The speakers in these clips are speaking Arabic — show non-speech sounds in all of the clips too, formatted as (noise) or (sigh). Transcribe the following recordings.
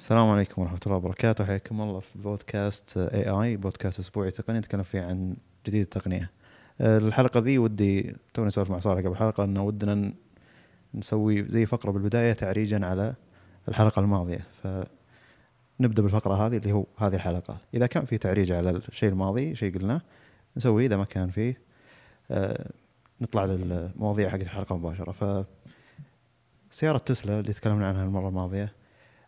السلام عليكم ورحمة الله وبركاته حياكم الله في بودكاست اي اي بودكاست أسبوعي تقني نتكلم فيه عن جديد التقنية. الحلقة ذي ودي توني أسولف مع صالح قبل الحلقة إنه ودنا نسوي زي فقرة بالبداية تعريجا على الحلقة الماضية فنبدأ بالفقرة هذه اللي هو هذه الحلقة. إذا كان في تعريج على الشيء الماضي شيء قلناه نسويه إذا ما كان فيه آه، نطلع للمواضيع حقت الحلقة مباشرة ف سيارة تسلا اللي تكلمنا عنها المرة الماضية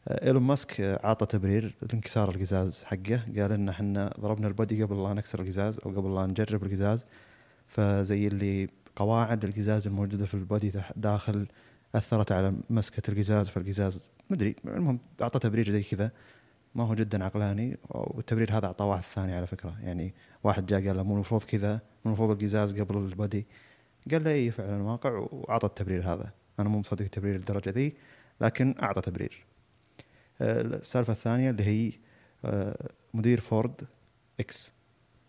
إيلون ماسك آه، عطى تبرير لانكسار القزاز حقه. قال إن إحنا ضربنا ال body قبل لا نكسر القزاز أو قبل لا نجرب القزاز. فزي اللي قواعد القزاز الموجودة في ال body داخل أثرت على مسكة القزاز. فالقزاز مدري المهم اعطى تبرير زي كذا. ما هو جدا عقلاني والتبرير هذا أعطاه واحد ثاني على فكرة. يعني واحد جاء قال له مو المفروض كذا مو المفروض القزاز قبل ال body. قال له اي فعلا واقع وأعطى التبرير هذا. أنا مو مصدق التبرير للدرجة ذي لكن أعطى تبرير. آه، السالفة الثانية اللي هي آه، مدير Ford X.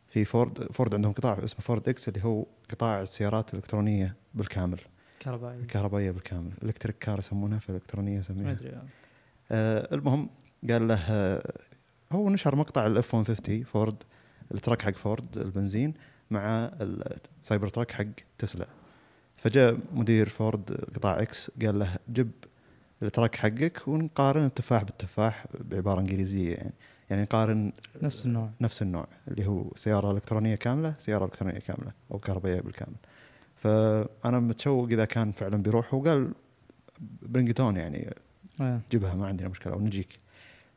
في فورد فورد عندهم قطاع اسمه Ford X اللي هو قطاع السيارات الإلكترونية بالكامل. كهربائي الكهربائيه بالكامل. electric car يسمونها في الالكترونيه ما يسميها أدري يعني. آه المهم قال له آه هو نشر مقطع ال F 150 فورد التراك حق فورد البنزين مع السايبر تراك حق تسلا. فجاء مدير فورد قطاع إكس قال له جب التراك حقك ونقارن التفاح بالتفاح بعبارة إنجليزية يعني. يعني نقارن نفس النوع. نفس النوع اللي هو سيارة إلكترونية كاملة سيارة إلكترونية كاملة أو كهربائية بالكامل. فأنا متشوق إذا كان فعلا بيروح وقال برينجتون يعني آه. جيبها ما عندنا مشكلة ونجيك.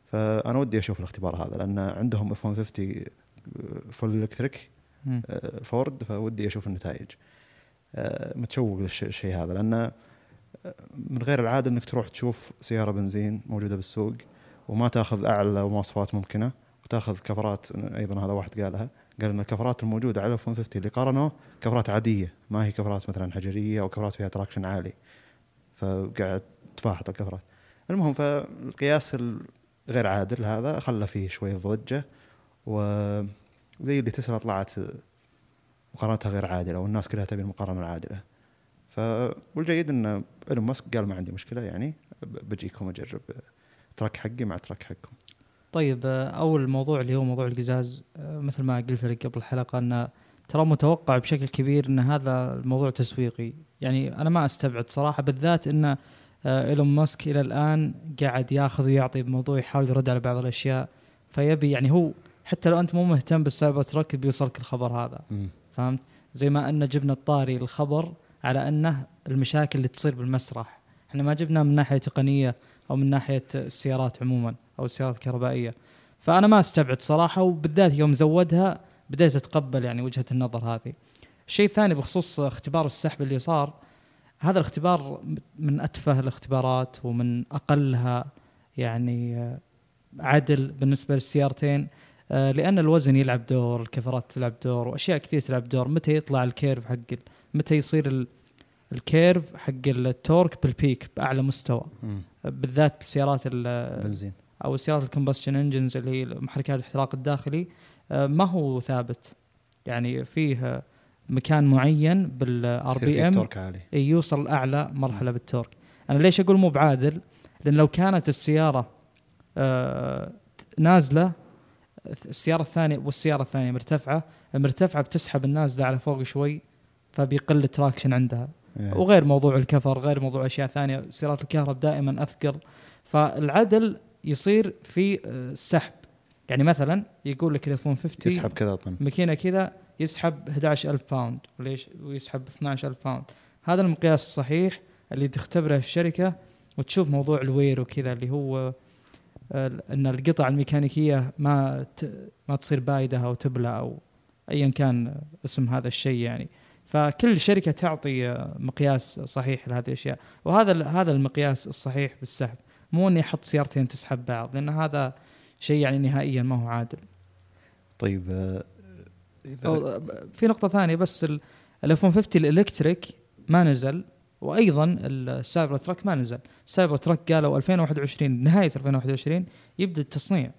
فأنا ودي أشوف الاختبار هذا لأن عندهم F 150 full electric فورد فودي أشوف النتائج. آه، متشوق للشيء هذا لأن آه، من غير العادة إنك تروح تشوف سيارة بنزين موجودة بالسوق وما تأخذ أعلى مواصفات ممكنة. وتأخذ كفرات أيضا هذا واحد قالها قال إن الكفرات الموجودة على F 150 اللي قارنوه كفرات عادية ما هي كفرات مثلا حجرية أو كفرات فيها traction عالي. فقاعد تفاحط الكفرات. المهم فالقياس الغير عادل هذا خلى فيه شوية ضجة وزي اللي تسلا طلعت مقارنتها غير عادلة والناس كلها تبي المقارنة العادلة. ف والجيد إن إيلون ماسك قال ما عندي مشكلة يعني بجيكم أجرب تراك حقي مع تراك حقكم. طيب أول موضوع اللي هو موضوع القزاز مثل ما قلت لك قبل الحلقة إن ترى متوقع بشكل كبير إن هذا الموضوع تسويقي. يعني أنا ما أستبعد صراحة بالذات إن إيلون ماسك إلى الآن قاعد ياخذ ويعطي بموضوع يحاول يرد على بعض الأشياء. فيبي يعني هو حتى لو أنت مو مهتم بال Cybertruck بيوصلك الخبر هذا. مم. فهمت؟ زي ما إن جبنا الطاري الخبر على أنه المشاكل اللي تصير بالمسرح. إحنا ما جبناه من ناحية تقنية أو من ناحية السيارات عموما أو السيارات الكهربائيه فأنا ما أستبعد صراحة وبالذات يوم زودها بديت أتقبل يعني وجهة النظر هذه. الشيء الثاني بخصوص اختبار السحب اللي صار هذا الاختبار من أتفه الاختبارات ومن أقلها يعني عدل بالنسبة للسيارتين لأن الوزن يلعب دور الكفرات تلعب دور وأشياء كثير تلعب دور متى يطلع ال curve حق متى يصير ال- ال curve حق ال torque بال peak بأعلى مستوى. مم. بالذات بالسيارات ال- بنزين. أو سيارات ال combustion engines اللي هي محركات الاحتراق الداخلي آه، ما هو ثابت. يعني فيه مكان معين بال RPM يوصل لاعلى مرحلة بال torque. أنا ليش أقول مو بعادل؟ لأن لو كانت السيارة آه، نازلة السيارة الثانية والسيارة الثانية مرتفعة المرتفعه بتسحب النازلة على فوق شوي فبيقل ال traction عندها. إيه. وغير موضوع الكفر غير موضوع أشياء ثانية. سيارات الكهرب دائما أثقل. فالعدل يصير في آه، السحب يعني مثلا يقول لك ال F 150 يسحب كذا طن. ماكينة كذا يسحب 11000 pound وليش ويسحب 12000 pound هذا المقياس الصحيح اللي تختبره الشركة وتشوف موضوع ال wear وكذا اللي هو آه، إن القطع الميكانيكية ما ما تصير بايدة أو تبلى أو ايا كان اسم هذا الشيء يعني. فكل شركة تعطي آه، مقياس صحيح لهذه الأشياء وهذا ال- هذا المقياس الصحيح بالسحب مو إني أحط سيارتين تسحب بعض لأن هذا شيء يعني نهائيا ما هو عادل طيب آه، إذا- أو في نقطة ثانية بس ال F 150 ال electric ما نزل وأيضا ال Cybertruck ما نزل، ال Cybertruck قالوا 2021 نهاية 2021 يبدأ التصنيع.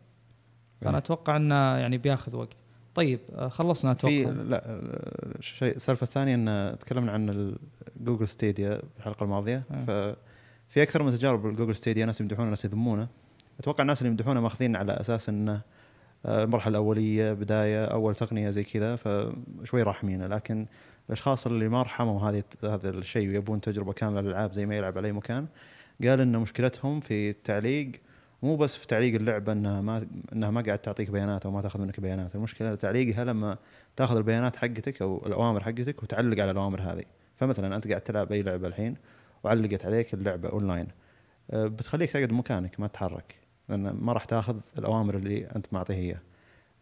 فانا إيه. أتوقع إنه يعني بياخذ وقت. طيب آه، خلصنا في أتوقع. لا آه، شيء السالفه الثانية إن تكلمنا عن Google Stadia الحلقة الماضية آه. ففي أكثر من تجارب ال Google Stadia ناس يمدحونه ناس يذمونه أتوقع الناس اللي يمدحونه ماخذين على أساس إنه المرحلة الأولية بداية أول تقنية زي كذا فشوي راحمينه لكن الأشخاص اللي ما رحموا هذه هذا الشيء ويبون تجربة كاملة للألعاب زي ما يلعب على اي مكان قال إن مشكلتهم في التعليق مو بس في تعليق اللعبة إنها ما إنها ما قاعد تعطيك بيانات أو ما تأخذ منك بيانات المشكلة تعليقها لما تأخذ البيانات حقتك أو الأوامر حقتك وتعلق على الأوامر هذه. فمثلا أنت قاعد تلعب أي لعبة الحين وعلقت عليك اللعبة أونلاين أه، بتخليك تقعد مكانك ما تتحرك لأن ما راح تأخذ الأوامر اللي أنت معطيه اياها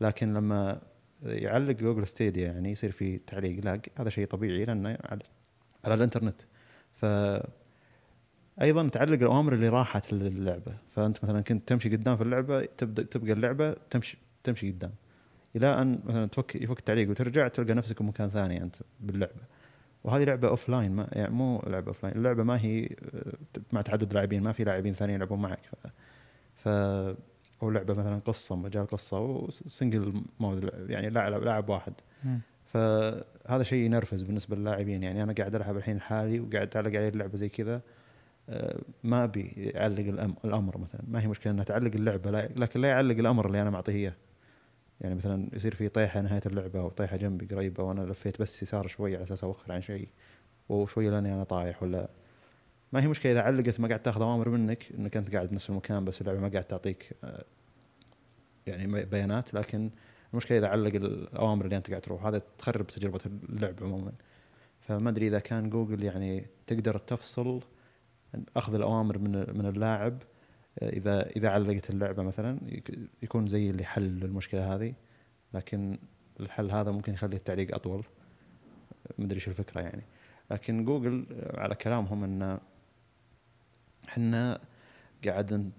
لكن لما يعلق Google Stadia يعني يصير في تعليق lag هذا شيء طبيعي لأنه على الإنترنت. ف أيضا تعلق الاوامر اللي راحت للعبة. فأنت مثلا كنت تمشي قدام في اللعبة تبدا تبقى اللعبة تمشي تمشي قدام. إلى أن مثلا تفك يفك التعليق وترجع تلقى نفسك بمكان ثاني أنت باللعبة. وهذه لعبة offline ما يعني مو لعبة offline اللعبة ما هي مع تعدد لاعبين ما في لاعبين ثانيين يلعبون معك. ف, ف أو لعبة مثلا قصة مجال قصة و single mode يعني لاعب لاعب واحد. فهذا شيء ينرفز بالنسبة للاعبين. يعني أنا قاعد ألعب الحين حالي وقاعد أعلق علي اللعبة زي كذا. آه، ما ابي يعلق الأمر مثلا. ما هي مشكلة انه تعلق اللعبة لكن لا يعلق الأمر اللي أنا معطيه إياه. يعني مثلا يصير في طيحة نهاية اللعبة أو طيحة جنبي قريبة وأنا لفيت بس يسار شوي على أساس أوخر عن شيء وشوي لاني أنا طايح ولا ما هي مشكلة. إذا علقت ما قاعد تأخذ أوامر منك إنك أنت قاعد بنفس المكان بس اللعبة ما قاعد تعطيك آه، يعني بيانات. لكن المشكلة إذا علق الأوامر اللي أنت قاعد تروح هذا تخرب تجربة اللعب عموما. فما أدري إذا كان جوجل يعني تقدر تفصل أخذ الأوامر من من اللاعب آه، اذا إذا علقت اللعبة مثلا يكون زي اللي حل المشكلة هذه لكن الحل هذا ممكن يخلي التعليق أطول. ما ادري شو الفكرة يعني. لكن جوجل آه، على كلامهم إن إحنا قاعد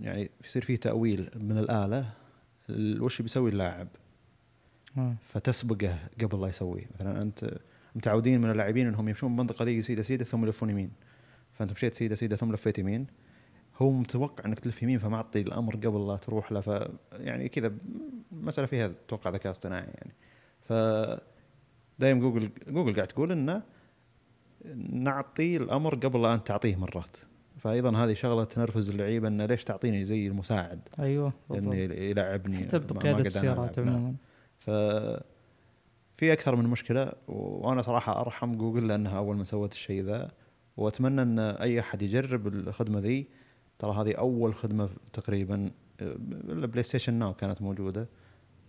يعني يصير في تأويل من الآلة وش بيسوي اللاعب؟ فتسبقه قبل لا يسويه. مثلا أنت متعودين من اللاعبين إنهم يمشون بالمنطقة ذي سيده سيدة ثم يلفون يمين. فأنت مشيت سيدة سيدة ثم لفيت يمين. هو متوقع إنك تلف يمين فمعطي الأمر قبل لا تروح له. ف يعني كذا مسألة فيها أتوقع ذكاء اصطناعي يعني. ف دايم جوجل جوجل قاعد تقول إنه نعطي الأمر قبل لا انت تعطيه مرات. فايضا هذه شغلة تنرفز اللعيبة إنه ليش تعطيني زي المساعد؟ أيوه إنه يلعبني حتى بقيادة السيارات عموما نعم. ف في أكثر من مشكلة وأنا صراحة أرحم جوجل لأنها أول من سوت الشيء ذا. وأتمنى أن أي أحد يجرب الخدمة ذي. ترى هذه أول خدمة تقريبا ال PlayStation Now كانت موجودة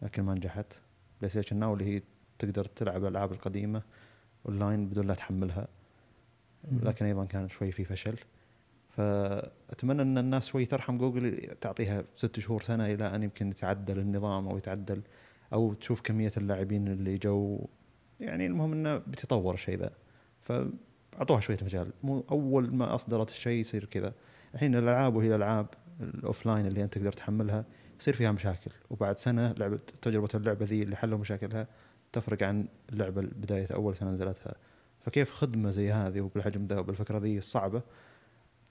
لكن ما نجحت. PlayStation Now اللي هي تقدر تلعب الألعاب القديمة أونلاين بدون لا تحملها. لكن أيضا كان شوي في فشل. فأتمنى أن الناس شوي ترحم جوجل تعطيها ست شهور سنة إلى أن يمكن يتعدل النظام أو يتعدل أو تشوف كمية اللاعبين اللي جو. يعني المهم أنه بيتطور الشيء ذا. فاعطوها شوية مجال. مو أول ما أصدرت الشيء يصير كذا. الحين الألعاب وهي الألعاب ال offline اللي أنت تقدر تحملها يصير فيها مشاكل. وبعد سنة لعبه تجربة اللعبة ذي اللي حلوا مشاكلها تفرق عن اللعبه بداية أول سنة نزلتها. فكيف خدمة زي هذه وبالحجم ذا وبالفكرة ذي الصعبه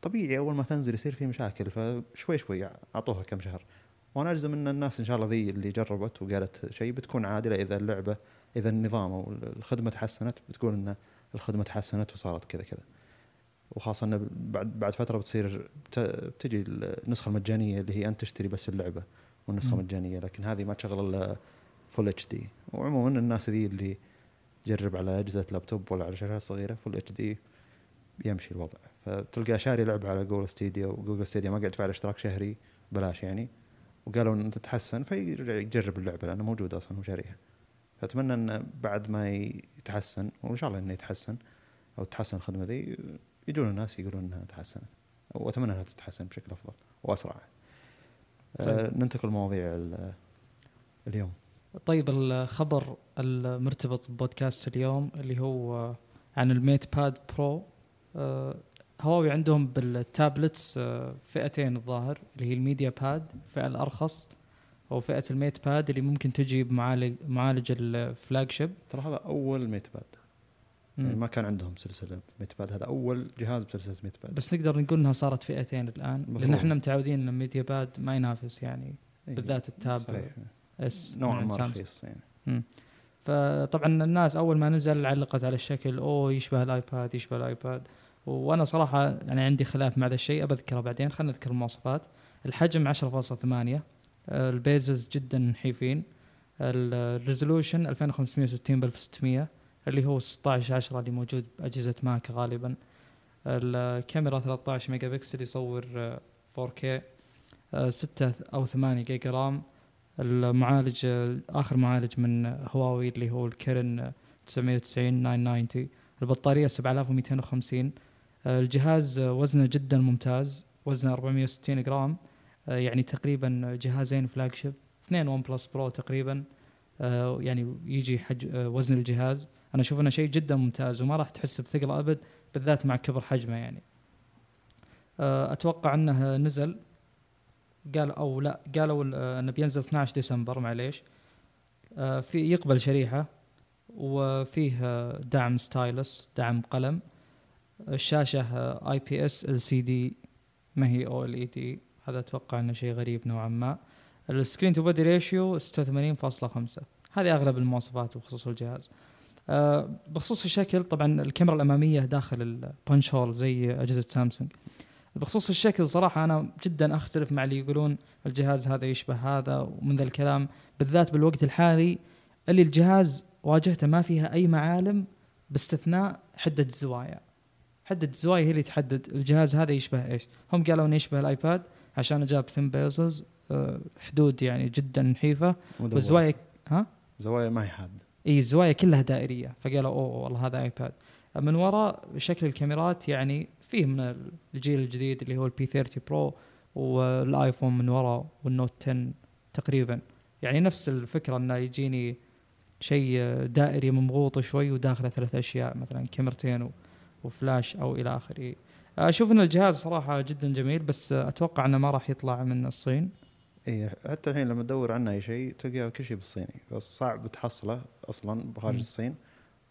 طبيعي أول ما تنزل يصير في مشاكل. فشوي شوي أعطوها كم شهر. وأنا اجزم إن الناس إن شاء الله ذي اللي جربت وقالت شيء بتكون عادلة إذا اللعبه إذا النظام أو الخدمة تحسنت بتكون ان الخدمة تحسنت وصارت كذا كذا. وخاصة انه بعد بعد فترة بتصير بتجي النسخة المجانية اللي هي أنت تشتري بس اللعبة والنسخة المجانية لكن هذه ما تشغل إلا full HD وعموما الناس ذي اللي تجرب على أجهزة لابتوب ولا على شاشات صغيرة full HD يمشي الوضع. فتلقى شاري لعبة على Google Stadia و Google Stadia ما قاعد يدفع اشتراك شهري بلاش يعني وقالوا إن تتحسن فيرجع يجرب اللعبة لأنه موجوده أصلا هو شاريها فأتمنى انه بعد ما يتحسن وإن شاء الله انه يتحسن أو تتحسن الخدمة ذي يجون الناس يقولون إنها تحسنت وأتمنى أنها تتحسن بشكل أفضل وأسرع. آه، طيب. آه ننتقل لمواضيع اليوم. طيب الخبر المرتبط ببودكاست اليوم اللي هو عن ال MatePad Pro آه هواوي عندهم بال tablets آه فئتين الظاهر اللي هي ال MediaPad الفئة الأرخص أو فئة ال MatePad اللي ممكن تجي بمعالج معالج ال flagship ترى هذا أول MatePad يعني ما كان عندهم سلسلة MatePad هذا أول جهاز بسلسلة MatePad بس نقدر نقول إنها صارت فئتين الآن لأن إحنا متعودين إن MediaPad ما ينافس يعني إيه، بالذات ال Tab صحيح. S نوعا ما رخيص يعني. مم. فطبعا الناس أول ما نزل علقت على الشكل أوه يشبه الآيباد يشبه الآيباد. وأنا صراحة يعني عندي خلاف مع ذا الشيء بذكره بعدين. خلينا نذكر المواصفات. الحجم 10.8 آه، ال bezels جدا نحيفين ال resolution 2560 ب 1600 اللي هو 16 10 اللي موجود بأجهزة ماك غالبا. الكاميرا 13 ميجا بكسل يصور آه، 4K آه، 6 أو 8 جيجا رام. المعالج آه، آخر معالج من هواوي اللي هو ال Kirin آه، 990 990 البطارية 7250 آه، الجهاز آه، وزنه جدا ممتاز. وزنه 460 جرام. آه، يعني تقريبا جهازين flagship اثنين OnePlus Pro تقريبا آه، يعني يجي حج آه، وزن الجهاز. أنا أشوف إنه شيء جدا ممتاز وما راح تحس بثقل أبد بالذات مع كبر حجمه يعني. آه، أتوقع إنه نزل قال أو لا قالوا ال- آه، إنه بينزل 12 ديسمبر معليش. آه، في يقبل شريحة وفيه آه، دعم stylus دعم قلم. الشاشة اي بي اس ال سي دي ما هي OLED هذا أتوقع إنه شيء غريب نوعا ما. ال screen to body ratio 86.5 هذه أغلب المواصفات بخصوص الجهاز. آه، بخصوص الشكل طبعا الكاميرا الأمامية داخل ال punch hole زي أجهزة سامسونج. بخصوص الشكل صراحة أنا جدا أختلف مع اللي يقولون الجهاز هذا يشبه هذا ومن ذا الكلام بالذات بالوقت الحالي اللي الجهاز واجهته ما فيها أي معالم باستثناء حدة الزوايا حدة الزوايا هي اللي تحدد الجهاز هذا يشبه إيش. هم قالوا إنه يشبه الآيباد. عشان جاب thin bezels حدود يعني جدا نحيفة. والزوايا ها؟ زوايا ما هي حاده إي الزوايا كلها دائرية. فقالوا أوه والله هذا ايباد من وراء شكل الكاميرات يعني فيه من الجيل الجديد اللي هو ال P 30 Pro والآيفون من وراء والنوت 10 تقريبا. يعني نفس الفكرة إنه يجيني شيء دائري ممغوط شوي وداخله ثلاث أشياء مثلا كاميرتين وفلاش أو إلى آخره. أشوف إن الجهاز صراحة جدا جميل بس أتوقع إنه ما راح يطلع من الصين. اي حتى الحين لما تدور عنه أي شيء تلقى كل شيء بالصيني بس صعب تحصله أصلا بخارج مم. الصين.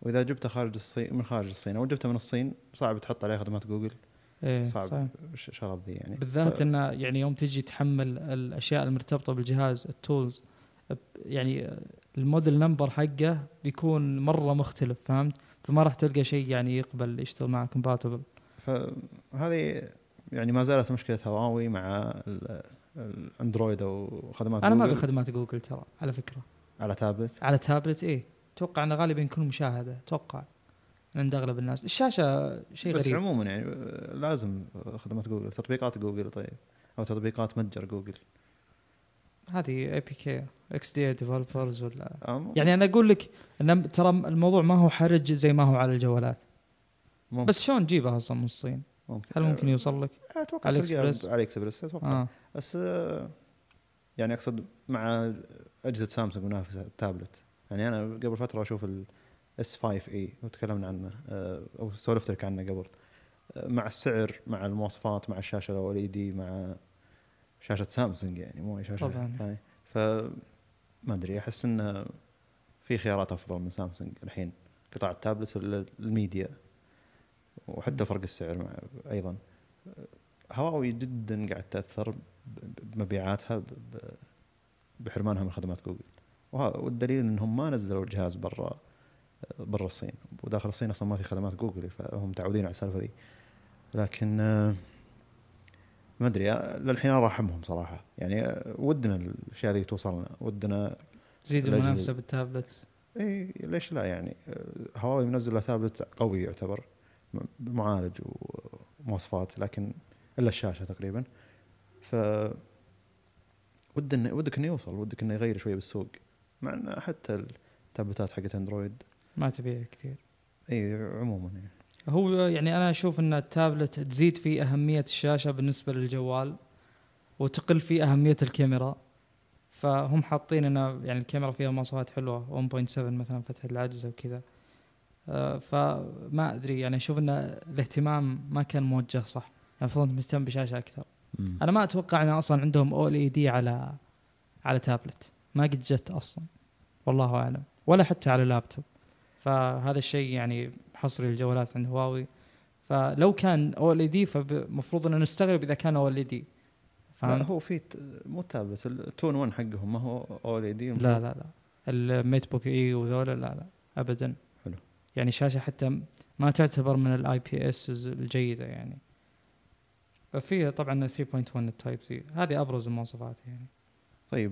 وإذا جبته خارج الصين من خارج الصين أو جبته من الصين صعب تحط عليه خدمات جوجل. إيه صعب صحيح. ش- شغلات ذي يعني. بالذات ف- إنه يعني يوم تجي تحمل الأشياء المرتبطة بالجهاز ال tools يعني ال model number حقه بيكون مرة مختلف فهمت؟ فما راح تلقى شيء يعني يقبل يشتغل معه compatible فهذه يعني ما زالت مشكلة هواوي مع ال- الأندرويد أو خدمات أنا ما أبي خدمات جوجل ترى على فكرة. على تابلت؟ على تابلت إيه. أتوقع إنه غالبا يكون مشاهدة أتوقع عند أغلب الناس الشاشة شيء بس غريب. عموما يعني لازم خدمات جوجل تطبيقات جوجل طيب أو تطبيقات متجر جوجل. هذه APK XDA Developers ولا أم- يعني أنا أقول لك إن ترى الموضوع ما هو حرج زي ما هو على الجوالات. ممكن. بس شلون تجيبها أصلا من الصين؟ ممكن. هل ممكن يوصل لك؟ أتوقع علي تلقاها إكسبرس؟ علي اكسبرس أتوقع. آه. بس آه، يعني أقصد مع أجهزة سامسونج منافسه التابلت. يعني أنا قبل فترة أشوف ال S 5 e وتكلمنا عنه آه، أو سولفت لك عنه قبل. آه، مع السعر مع المواصفات مع الشاشة ال OLED مع شاشة سامسونج يعني مو أي شاشة. ثانية. ف ما أدري أحس إنه في خيارات أفضل من سامسونج الحين. قطاع التابلت ولا الميديا؟ وحتى فرق السعر مع أيضا. هواوي جدا قاعد تأثر بمبيعاتها بحرمانها من خدمات جوجل. وهذا والدليل إنهم ما نزلوا الجهاز برا برا الصين. وداخل الصين أصلا ما في خدمات جوجل فهم متعودين على السالفة ذي. لكن آه، ما أدري آه، للحين ارحمهم صراحة. يعني آه، ودنا الأشياء ذي توصلنا. ودنا تزيد. المنافسة بالتابلت إي ليش لا يعني؟ هواوي منزل له تابلت قوي يعتبر. بمعالج ومواصفات لكن إلا الشاشة تقريبا. ف ود إنه ودك انه يوصل ودك انه يغير شوية بالسوق. مع إن حتى التابلتات حقت أندرويد. ما تبيع كثير. إي عموما يعني. هو يعني أنا أشوف إن التابلت تزيد فيه أهمية الشاشة بالنسبة للجوال وتقل فيه أهمية الكاميرا. فهم حاطين انه يعني الكاميرا فيها مواصفات حلوة 1.7 مثلا فتح العدسه وكذا فما أدري يعني أشوف إن الاهتمام ما كان موجه صح. يعني المفروض مهتم بشاشة أكثر. مم. أنا ما أتوقع إن أصلا عندهم OLED على على تابلت. ما قد جت أصلا. والله أعلم. ولا حتى على لابتوب. فهذا الشيء يعني حصري للجوالات عند هواوي. فلو كان OLED فالمفروض إن نستغرب إذا كان OLED. لا فهمت؟ هو في مو تابلت التون 1 حقهم ما هو OLED. لا لا لا. ال MateBook E وذولا لا لا. ابدا. يعني شاشة حتى ما تعتبر من ال IPS الجيدة يعني. ففيه طبعا 3.1 ال Type C هذه أبرز المواصفات يعني. طيب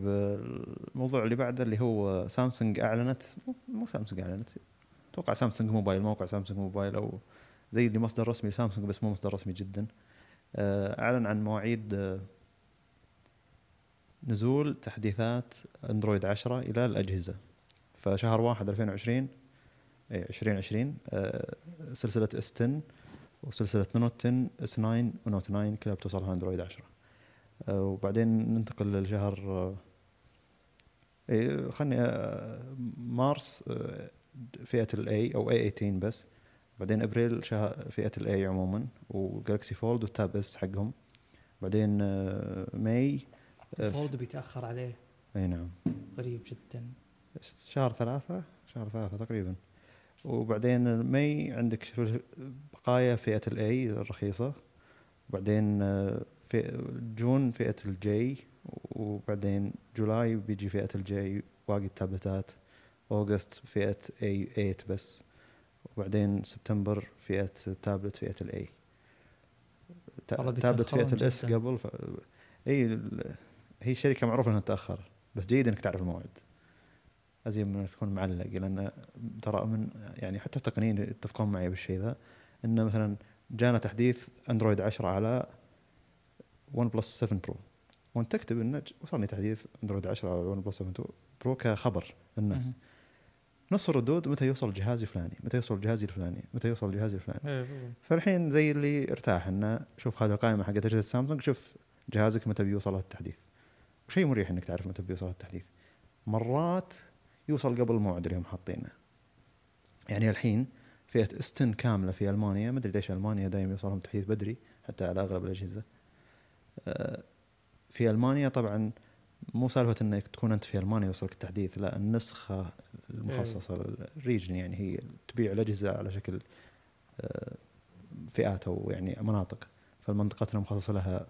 الموضوع اللي بعده اللي هو سامسونج أعلنت مو- سامسونج أعلنت أتوقع سامسونج موبايل موقع سامسونج موبايل أو زي اللي مصدر رسمي لسامسونج بس مو مصدر رسمي جدا. آه، أعلن عن مواعيد آه، نزول تحديثات أندرويد 10 إلى الأجهزة. فشهر واحد 2020 اي 2020 آه، سلسلة S 10 وسلسلة Note 10 S 9 و Note 9 كلها بتوصلها اندرويد 10 آه، وبعدين ننتقل لشهر آه، إيه خلني مارس فئة ال A أو A 18 بس. بعدين أبريل شهر فئة ال A عموما و Galaxy Fold وال Tab S حقهم. بعدين May Fold بيتأخر عليه. إي نعم. غريب جدا. شهر ثلاثة شهر ثلاثة تقريبا. وبعدين May عندك بقايا فئة ال A الرخيصة وبعدين آه، في June فئة ال J وبعدين July بيجي فئة ال J باقي التابلتات August فئة A 8 بس وبعدين سبتمبر فئة تابلت فئة ال A تابلت فئة بيتأخرون ال S. قبل ف... إي هي شركة معروفة إنها تتأخر بس جيد إنك تعرف الموعد ازين من تكون معلق لأن ترى من يعني حتى التقنيين يتفقون معي بالشيء ذا إنه مثلا جانا تحديث أندرويد 10 على ون بلس 7 Pro. وأنت تكتب إنه وصلني تحديث أندرويد 10 على ون بلس 7 Pro كخبر للناس. نص الردود متى يوصل جهازي الفلاني؟ متى يوصل جهازي الفلاني؟ متى يوصل جهازي الفلاني؟ إيه، فالحين زي اللي ارتاح انه شوف هذه القائمة حقت أجهزة سامسونج شوف جهازك متى بيوصل التحديث. وشيء مريح إنك تعرف متى بيوصل التحديث. مرات يوصل قبل الموعد اللي هم حاطينه. يعني الحين فئة استن كاملة في ألمانيا ما أدري ليش ألمانيا دائما يوصلهم تحديث بدري حتى على اغلب الأجهزة. آه، في ألمانيا طبعا مو سالفة إنك تكون أنت في ألمانيا يوصلك التحديث لا النسخة المخصصة للريجن يعني هي تبيع الأجهزة على شكل آه، فئات أو يعني مناطق. فالمنطقتنا مخصصة لها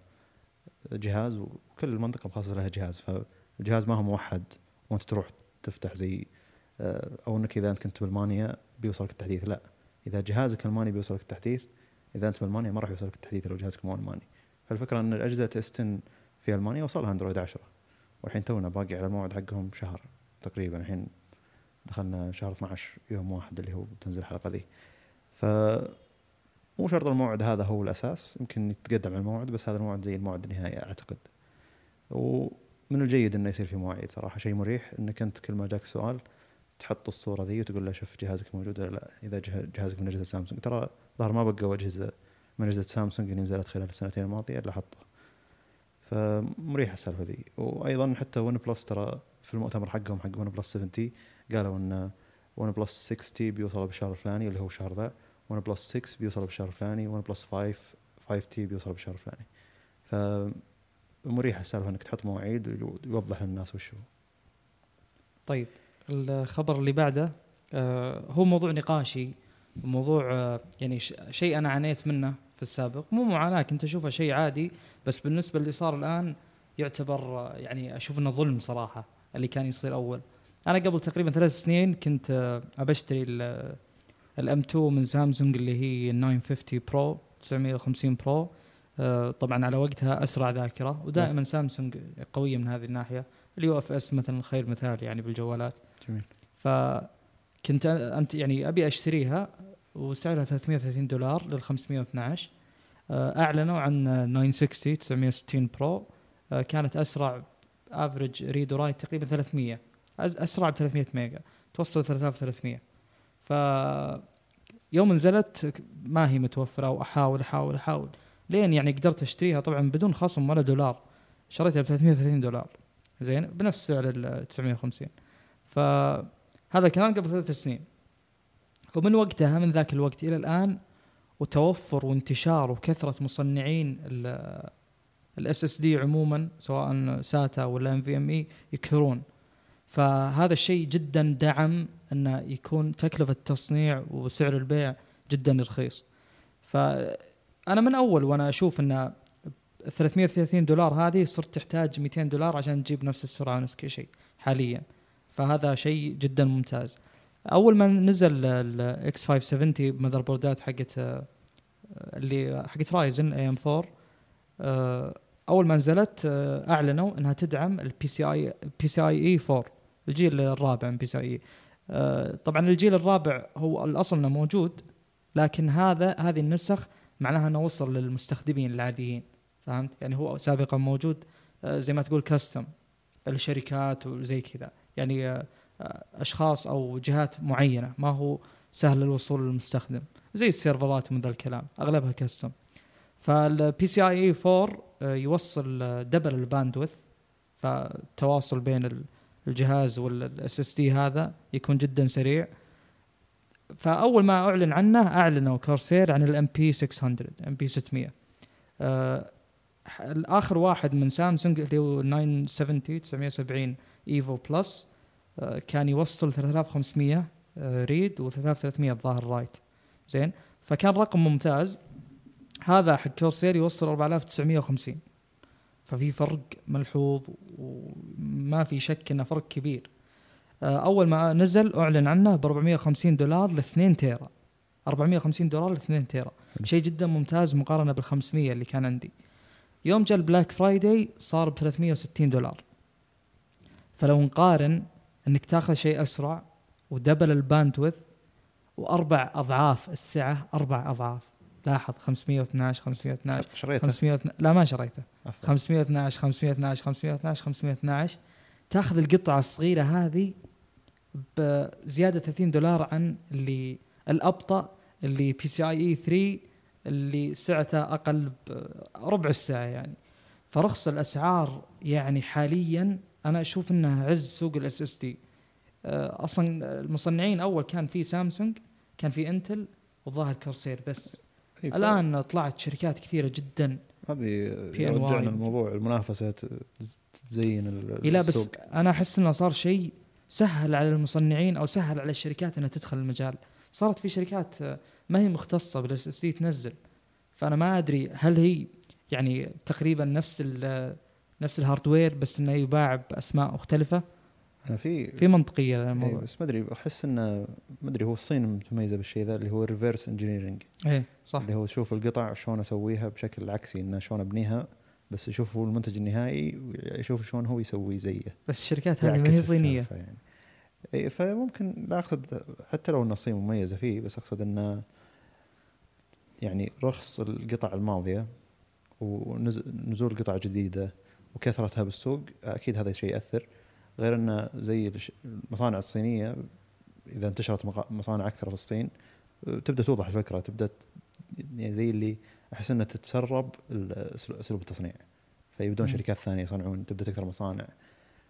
جهاز وكل منطقه مخصصة لها جهاز. فالجهاز ما هو موحد وأنت تروح تفتح زي آه، أو إنك إذا أنت كنت بألمانيا بيوصلك التحديث. لا إذا جهازك ألماني بيوصلك التحديث. إذا أنت بألمانيا ما راح يوصلك التحديث لو جهازك مو ألماني. فالفكرة إن الأجهزة استن في ألمانيا وصلها أندرويد 10 والحين تونا باقي على الموعد حقهم شهر تقريبا. الحين دخلنا شهر 12 يوم واحد اللي هو بتنزل الحلقة ذي. ف مو شرط الموعد هذا هو الأساس. يمكن يتقدم على الموعد بس هذا الموعد زي الموعد النهائي أعتقد. ومن الجيد إنه يصير في مواعيد صراحة شيء مريح إنك أنت كل ما جاك سؤال تحط الصورة ذي وتقول له شوف جهازك موجود ولا لأ. إذا جه- جهازك من أجهزة سامسونج. ترى ظهر ما بقوا أجهزة من أجهزة سامسونج اللي نزلت خلال السنتين الماضية إلا حطوا فمريحه السالفة ذي. وأيضا حتى ون بلس ترى في المؤتمر حقهم حق ون بلس 7 T قالوا إن ون بلس 6 T بيوصل بالشهر الفلاني اللي هو الشهر ذا. ون بلس 6 بيوصل بالشهر الفلاني ون بلس 5 5 T بيوصل بالشهر الفلاني. ف مريحة السالفة إنك تحط مواعيد ويوضح للناس وش هو. طيب الخبر اللي بعده آه، هو موضوع نقاشي موضوع آه، يعني شيء أنا عانيت منه في السابق. مو معاناة كنت أشوفه شيء عادي بس بالنسبة اللي صار الآن يعتبر يعني أشوف إنه ظلم صراحة اللي كان يصير أول. أنا قبل تقريبا ثلاث سنين كنت آه، ابى اشتري ال M 2 من سامسونج اللي هي ال 950 Pro 950 Pro طبعا على وقتها أسرع ذاكرة ودائما سامسونج قويه من هذه الناحية. ال UFS مثلا خير مثال يعني بالجوالات. جميل. فكنت أنت يعني أبي أشتريها وسعرها 330 دولار لل 512 آه، أعلنوا عن 960 960 Pro. آه، كانت أسرع average read و write تقريبا 300 أز- أسرع ب 300 ميجا. توصل 3300 ف يوم نزلت ما هي متوفرة واحاول أحاول أحاول. لين يعني قدرت أشتريها طبعا بدون خصم ولا دولار. شريتها ب 330 دولار. زين بنفس سعر ال 950 فهذا الكلام قبل ثلاث سنين. ومن وقتها من ذاك الوقت إلى الآن وتوفر وانتشار وكثرة مصنعين ال SSD عموما سواء SATA ولا NVMe يكثرون. فهذا الشيء جدا دعم انه يكون تكلفة التصنيع وسعر البيع جدا رخيص. فانا من أول وأنا أشوف إن 330 دولار هذه صرت تحتاج 200 دولار عشان تجيب نفس السرعة ونفس كل شيء حاليا. فهذا شيء جدا ممتاز. أول ما نزل ال X 570 ب motherboard ات حقت آه، اللي حقت رايزن AM 4 آه، أول ما نزلت آه، أعلنوا إنها تدعم البي سي اي بي سي اي اي 4 الجيل الرابع من PCI طبعا الجيل الرابع هو الأصل إنه موجود لكن هذا هذه النسخ معناها أنه وصل للمستخدمين العاديين فهمت؟ يعني هو سابقا موجود آه، زي ما تقول custom الشركات وزي كذا. يعني آه، آه، أشخاص أو جهات معينة ما هو سهل الوصول للمستخدم. زي السيرفرات من ذا الكلام أغلبها custom فال PCIe 4 يوصل double ال bandwidth فالتواصل بين ال- الجهاز وال SSD هذا يكون جدا سريع. فأول ما أعلن عنه أعلنوا كورسير عن ال MP 600 MP 600 آه، ح- الآخر واحد من سامسونج اللي هو 970 970 Evo Plus آه، كان يوصل 3500 آه، read و3300 الظاهر write. زين؟ فكان رقم ممتاز. هذا حق كورسير يوصل 4950 ففي فرق ملحوظ وما في شك إنه فرق كبير. أول ما نزل أعلن عنه ب 450 دولار ل 2 تيرا 450 دولار ل 2 تيرا. شيء جدا ممتاز مقارنة بال 500 اللي كان عندي. يوم جاء ال Black Friday صار ب 360 دولار. فلو نقارن إنك تأخذ شيء أسرع و double ال bandwidth وأربع أضعاف السعة أربع أضعاف. لاحظ 512 512 شريته؟ 500 لا ما شريته. عفواً. 512 512 512 512 تاخذ القطعة الصغيرة هذه بزيادة 30 دولار عن اللي الأبطأ اللي بي سي اي اي 3 اللي سعته أقل بربع الساعة يعني. فرخص الأسعار يعني حاليا أنا أشوف انه عز سوق ال SSD أصلا المصنعين أول كان في سامسونج كان في إنتل والظاهر كورسير بس. إيه، الآن طلعت شركات كثيرة جدا. هذه رجعنا. الموضوع المنافسة تزين ال- إيه لا بس السوق. أنا أحس إنه صار شيء سهل على المصنعين أو سهل على الشركات إنها تدخل المجال. صارت في شركات آه، ما هي مختصة بال SSD تنزل. فأنا ما أدري هل هي يعني تقريبا نفس ال نفس ال hardware بس إنه يباع بأسماء مختلفة؟ أنا في في منطقية إيه الموضوع. بس ما أدري أحس إنه ما أدري هو الصين متميزة بالشيء ذا اللي هو reverse engineering إيه صح. اللي هو تشوف القطع شلون أسويها بشكل عكسي إنه شلون أبنيها. بس يشوف هو المنتج النهائي ويشوف شلون هو يسوي زيه. بس الشركات هذه ما هي صينية. يعني. فممكن لا أقصد حتى لو إن الصين مميزة فيه بس أقصد انه يعني رخص القطع الماضية ونزول قطع جديدة وكثرتها بالسوق أكيد هذا الشيء يأثر. غير انه زي المصانع الصينية إذا انتشرت مصانع أكثر في الصين تبدأ توضح الفكرة تبدأ يعني زي اللي أحس إنها تتسرب اسلوب التصنيع فيبدون. شركات ثانية يصنعون تبدأ تكثر مصانع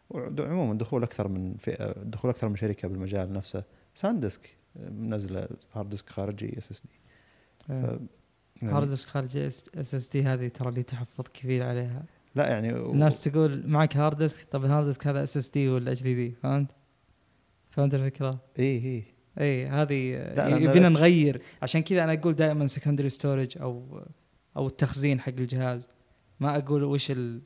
وعموما دخول أكثر من فئه دخول أكثر من شركة بالمجال نفسه SanDisk منزلة hard disk خارجي SSD. هارد ديسك خارج اس اس دي هذه ترى لي تحفظ كبير عليها لا يعني و- الناس تقول معك hard disk طب ال hard disk هذا SSD ولا HDD فهمت؟ فهمت الفكرة؟ اي اي اي هذه يبينا. نغير عشان كذا أنا أقول دائما secondary storage أو أو التخزين حق الجهاز ما أقول وش ال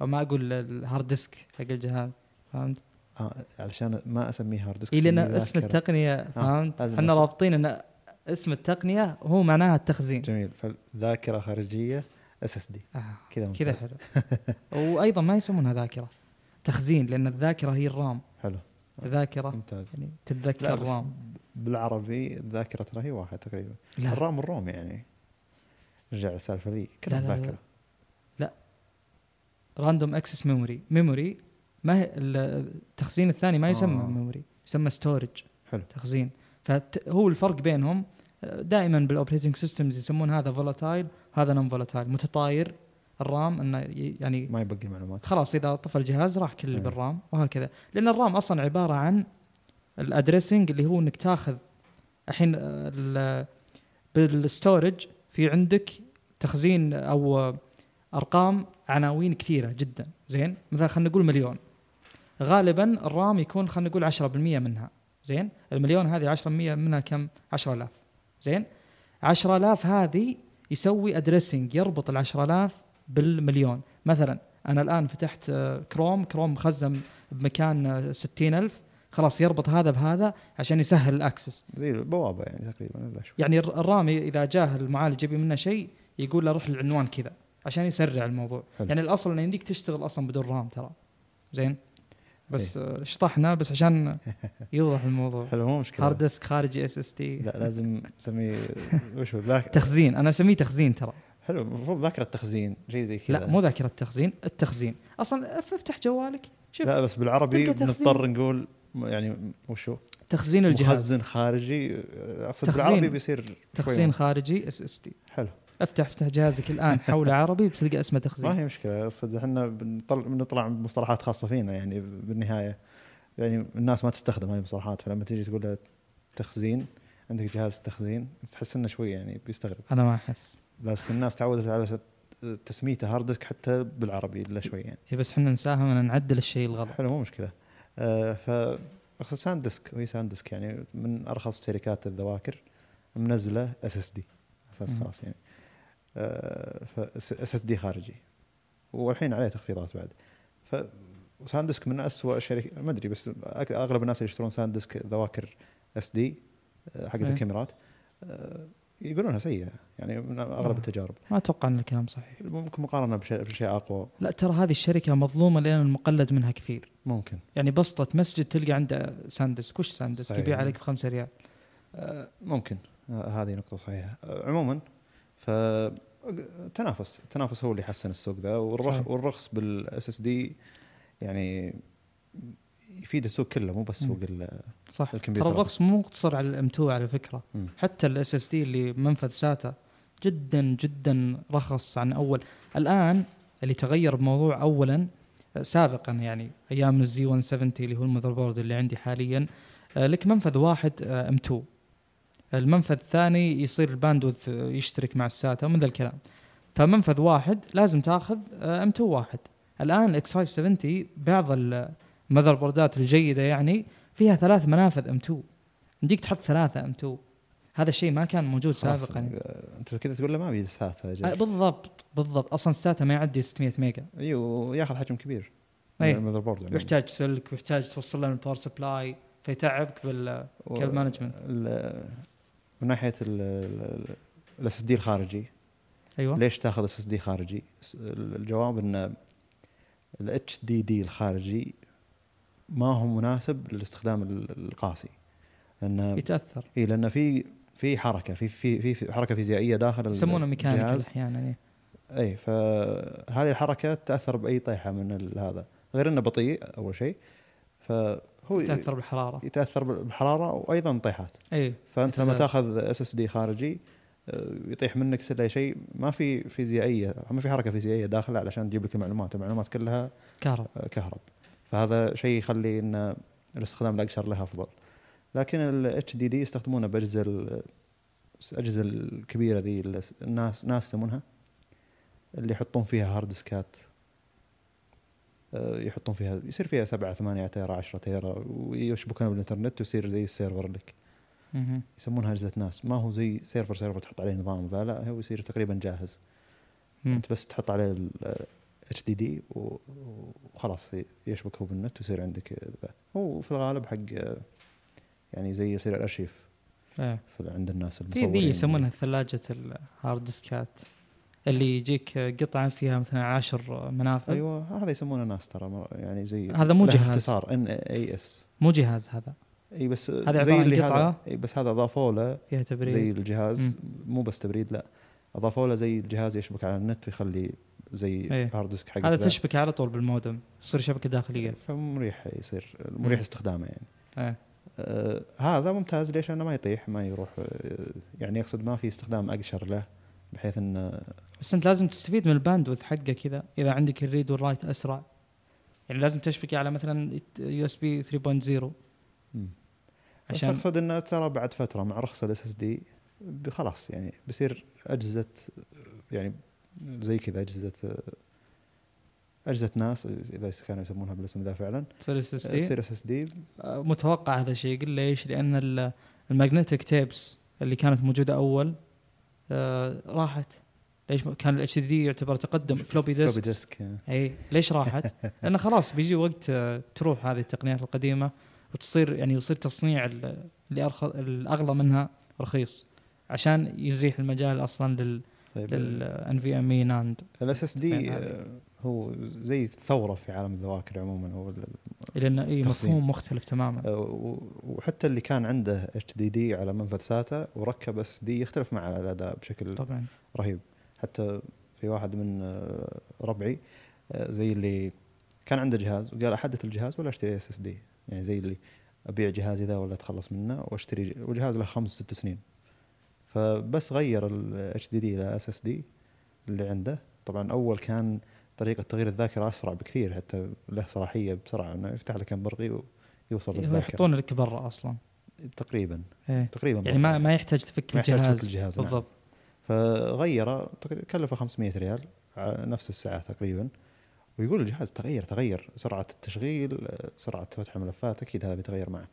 أو ما أقول الهارد ديسك حق الجهاز فهمت؟ آه علشان ما أسميه hard disk اي لأن اسم. التقنية فهمت؟ لازم إحنا أس- رابطين إن اسم التقنية هو معناها التخزين جميل فذاكره خارجية SSD آه. كذا كذا. حلو وأيضا ما يسمونها ذاكرة تخزين لأن الذاكرة هي ال RAM حلو ذاكرة ممتاز. يعني تتذكر بس RAM. بالعربي الذاكرة ترى هي واحد تقريبا. لا. ال RAM وال ROM يعني. رجع السالفه ذي. كلها لا، لا، لا. ذاكرة. random access memory memory ما هي التخزين الثاني ما يسمى آه. memory يسمى storage حلو. تخزين. فهو الفرق بينهم دائما بال operating systems يسمون هذا volatile هذا non volatile متطاير. ال RAM إنه يعني ما يبقي المعلومات. خلاص إذا طفى الجهاز راح كل اللي. بال RAM وهكذا. لأن ال RAM أصلا عبارة عن ال addressing اللي هو إنك تاخذ الحين آه، ال- بال storage في عندك تخزين أو أرقام عناوين كثيرة جدا. زين؟ مثلا خلينا نقول مليون. غالبا ال RAM يكون خلينا نقول 10% منها. زين؟ المليون هذه 10% منها كم؟ 10000 زين؟ 10000 هذه يسوي addressing يربط ال 10000 بالمليون. مثلا أنا الآن فتحت آه، Chrome Chrome مخزن بمكان آه، 60000 خلاص يربط هذا بهذا عشان يسهل ال access. زي البوابة يعني تقريبا شوي يعني ال R- ال RAM إذا جاه المعالج يبي منه شيء يقول له روح للعنوان كذا عشان يسرع الموضوع. حلو. يعني الأصل إنه يمديك تشتغل أصلا بدون RAM ترى. زين؟ بس إيه. آه، شطحنا بس عشان يوضح الموضوع. (laughs) حلو مو مشكلة. hard disk خارجي SSD لا لازم نسميه (laughs) وش هو؟ تخزين. أنا أسميه تخزين ترى. حلو المفروض ذاكرة تخزين شيء زي كذا. لا مو ذاكرة تخزين التخزين. أصلا اف- افتح جوالك شوف. لا بس بالعربي. بنضطر نقول يعني وش هو تخزين الجهاز. مخزن خارجي. أقصد. بالعربي بيصير تخزين خارجي SSD حلو. افتح افتح جهازك الآن حوله عربي بتلقى اسمه ما تخزين هي مشكلة. أقصد إحنا بنطلع بنطلع بمصطلحات خاصة فينا يعني بالنهاية. يعني الناس ما تستخدم هاي المصطلحات فلما تيجي تقول تخزين عندك جهاز تخزين تحس إنه شوي يعني بيستغرب. أنا ما أحس. بس الناس تعودت على تسميته hard disk حتى بالعربي إلا شوي يعني. هي بس إحنا نساهم إن نعدل الشيء الغلط. حلو مو مشكلة. آه ف أقصد SanDisk وهي SanDisk يعني من أرخص شركات الذواكر منزلة SSD أساس. خلاص يعني. آه SSD خارجي. والحين عليه تخفيضات بعد. ف SanDisk من اسوء الشركات ما أدري بس أغلب الناس اللي يشترون SanDisk ذواكر SD حقت إيه. الكاميرات آه يقولونها سيئة. يعني من اغلب آه. التجارب. ما أتوقع إن الكلام صحيح. ممكن مقارنة بشيء بشيء أقوى. لا ترى هذه الشركة مظلومة لأن المقلد منها كثير. ممكن. يعني بسطة مسجد تلقى عنده SanDisk وش SanDisk. يبيع عليك بخمسة ريال. آه، ممكن. آه، هذه نقطة صحيحة. آه، عموما ف تنافس. التنافس هو اللي يحسن السوق ذا. والرخ. والرخص بال SSD يعني يفيد السوق كله مو بس. سوق صح. الكمبيوتر. ترى الرخص مو مقتصر على ال M.2 على فكرة. مم. حتى ال SSD اللي منفذ SATA جدا جدا رخص عن أول. الآن اللي تغير بموضوع اولا آه، سابقا يعني أيام ال Z170 اللي هو ال motherboard اللي عندي حاليا آه، لك منفذ واحد M.2 المنفذ الثاني يصير ال bandwidth آه، يشترك مع ال SATA من ذا الكلام. فمنفذ واحد لازم تاخذ M.2 واحد. الآن X570 بعض ال motherboard ات الجيدة يعني فيها ثلاث منافذ M.2 يمديك تحط ثلاثة M.2 هذا الشيء ما كان موجود سابقا أنت كذا تقول له ما أبي SATA آه،. بالضبط بالضبط أصلا ال SATA ما يعدي 600 ميجا أيوه وياخذ حجم كبير أي. ال motherboard يعني. ويحتاج سلك ويحتاج توصل له ال power supply فيتعبك بال و- كيبل مانجمنت. من ناحية ال SSD الخارجي أيوه ليش تاخذ SSD خارجي؟ الجواب إن ال HDD الخارجي ما هو مناسب للاستخدام ال- القاسي. لأن يتأثر. إي لأن في في حركة في في في- حركة فيزيائية داخل يسمونه mechanical أحيانا إيه. إي فهذه الحركة تأثر بأي طيحة من هذا. غير إنه بطيء أول شيء. فهو تاثر بالحرارة. يتأثر بالحرارة وأيضا طيحات. إي فأنت لما. تأخذ SSD خارجي آه، يطيح منك سلة شيء ما في فيزيائية ما في حركة فيزيائية داخله علشان تجيب لك المعلومات. المعلومات كلها كهرب. آه، كهرب. فهذا شيء يخلي إن الاستخدام الاقشر له أفضل. لكن ال HDD يستخدمونه بأجهزة ال- الاجهزه الكبيرة ذي الناس ناس يسمونها اللي يحطون فيها hard disk ات آه، يحطون فيها يصير فيها 7 8 تيرا 10 تيرا ويشبكونها بالإنترنت ويصير زي ال server لك. يسمونها أجهزة NAS. ما هو زي server server تحط عليه نظام ذا لا هو يصير تقريبا جاهز. أنت بس تحط عليه HDD وخلاص يشبك هو بالنت ويصير عندك ذا. هو في الغالب حق يعني زي يصير الأرشيف. في عند الناس في المصورين. ذي يسمونها ثلاجه ال hard disk ات اللي يجيك قطعة فيها مثلا عشر منافذ. أيوه هذا يسمونه NAS ترى يعني زي هذا مو جهاز. اختصار NAS. مو جهاز هذا. إي بس عبارة زي عن اللي هذا. قطعة. إي بس هذا اضافوا له فيها تبريد. زي الجهاز. مم. مو بس تبريد لا. اضافوا له زي الجهاز يشبك على النت ويخلي زي إيه. hard disk حق هذا ذا. تشبك على طول بالمودم يصير شبكة داخلية فمريح يصير مريح. استخدامه يعني إيه آه هذا ممتاز ليش؟ لأنه ما يطيح ما يروح آه يعني يقصد ما في استخدام أقشر له بحيث انه بس أنت لازم تستفيد من ال bandwidth حقه كذا إذا عندك ال read وال write أسرع يعني لازم تشبكي على مثلا USB 3.0 مم. بس عشان أقصد إنه ترى بعد فترة مع رخص ال SSD خلاص يعني بيصير أجهزة يعني زي كذا أجهزة أجهزة NAS إذا كانوا يسمونها بالاسم ذا فعلا. تصير اس اس دي تصير اس اس دي متوقع هذا الشيء. قل ليش لأن ال- ال magnetic tapes اللي كانت موجودة أول آه راحت. ليش كان ال HD يعتبر تقدم floppy floppy disk disk آه. إي. ليش راحت؟ (laughs) لأن خلاص بيجي وقت آه، تروح هذه التقنيات القديمة وتصير يعني يصير تصنيع ال- اللي الأغلى منها رخيص. عشان يزيح المجال أصلا لل طيب. لل NVMe NAND ال SSD؟ هو زي ثوره في عالم الذواكر عموما هو ال- لأن إي. مفهوم مختلف تماما. آه، وحتى اللي كان عنده HDD على منفذ SATA وركب SD يختلف مع الأداء بشكل طبعا. رهيب. حتى في واحد من آه، ربعي آه، زي اللي كان عنده جهاز وقال أحدث الجهاز ولا أشتري SSD يعني زي اللي أبيع جهازي ذا ولا أتخلص منه وأشتري وجهاز له خمس ست سنين. فبس غير ال HDD إلى SSD اللي عنده. طبعا أول كان طريقة تغيير الذاكرة أسرع بكثير حتى له صلاحية بسرعة إنه يفتح لك برقي ويوصل هو للذاكرة. يحطون لك برا أصلا. تقريبا إيه. تقريبا يعني ما. ما يحتاج تفك ما يحتاج الجهاز تفك الجهاز، نعم. بالضبط. فغيره تقريبا كلفه 500 ريال على نفس الساعة تقريبا. ويقول الجهاز تغير تغير. سرعة التشغيل سرعة فتح الملفات أكيد هذا بيتغير معه.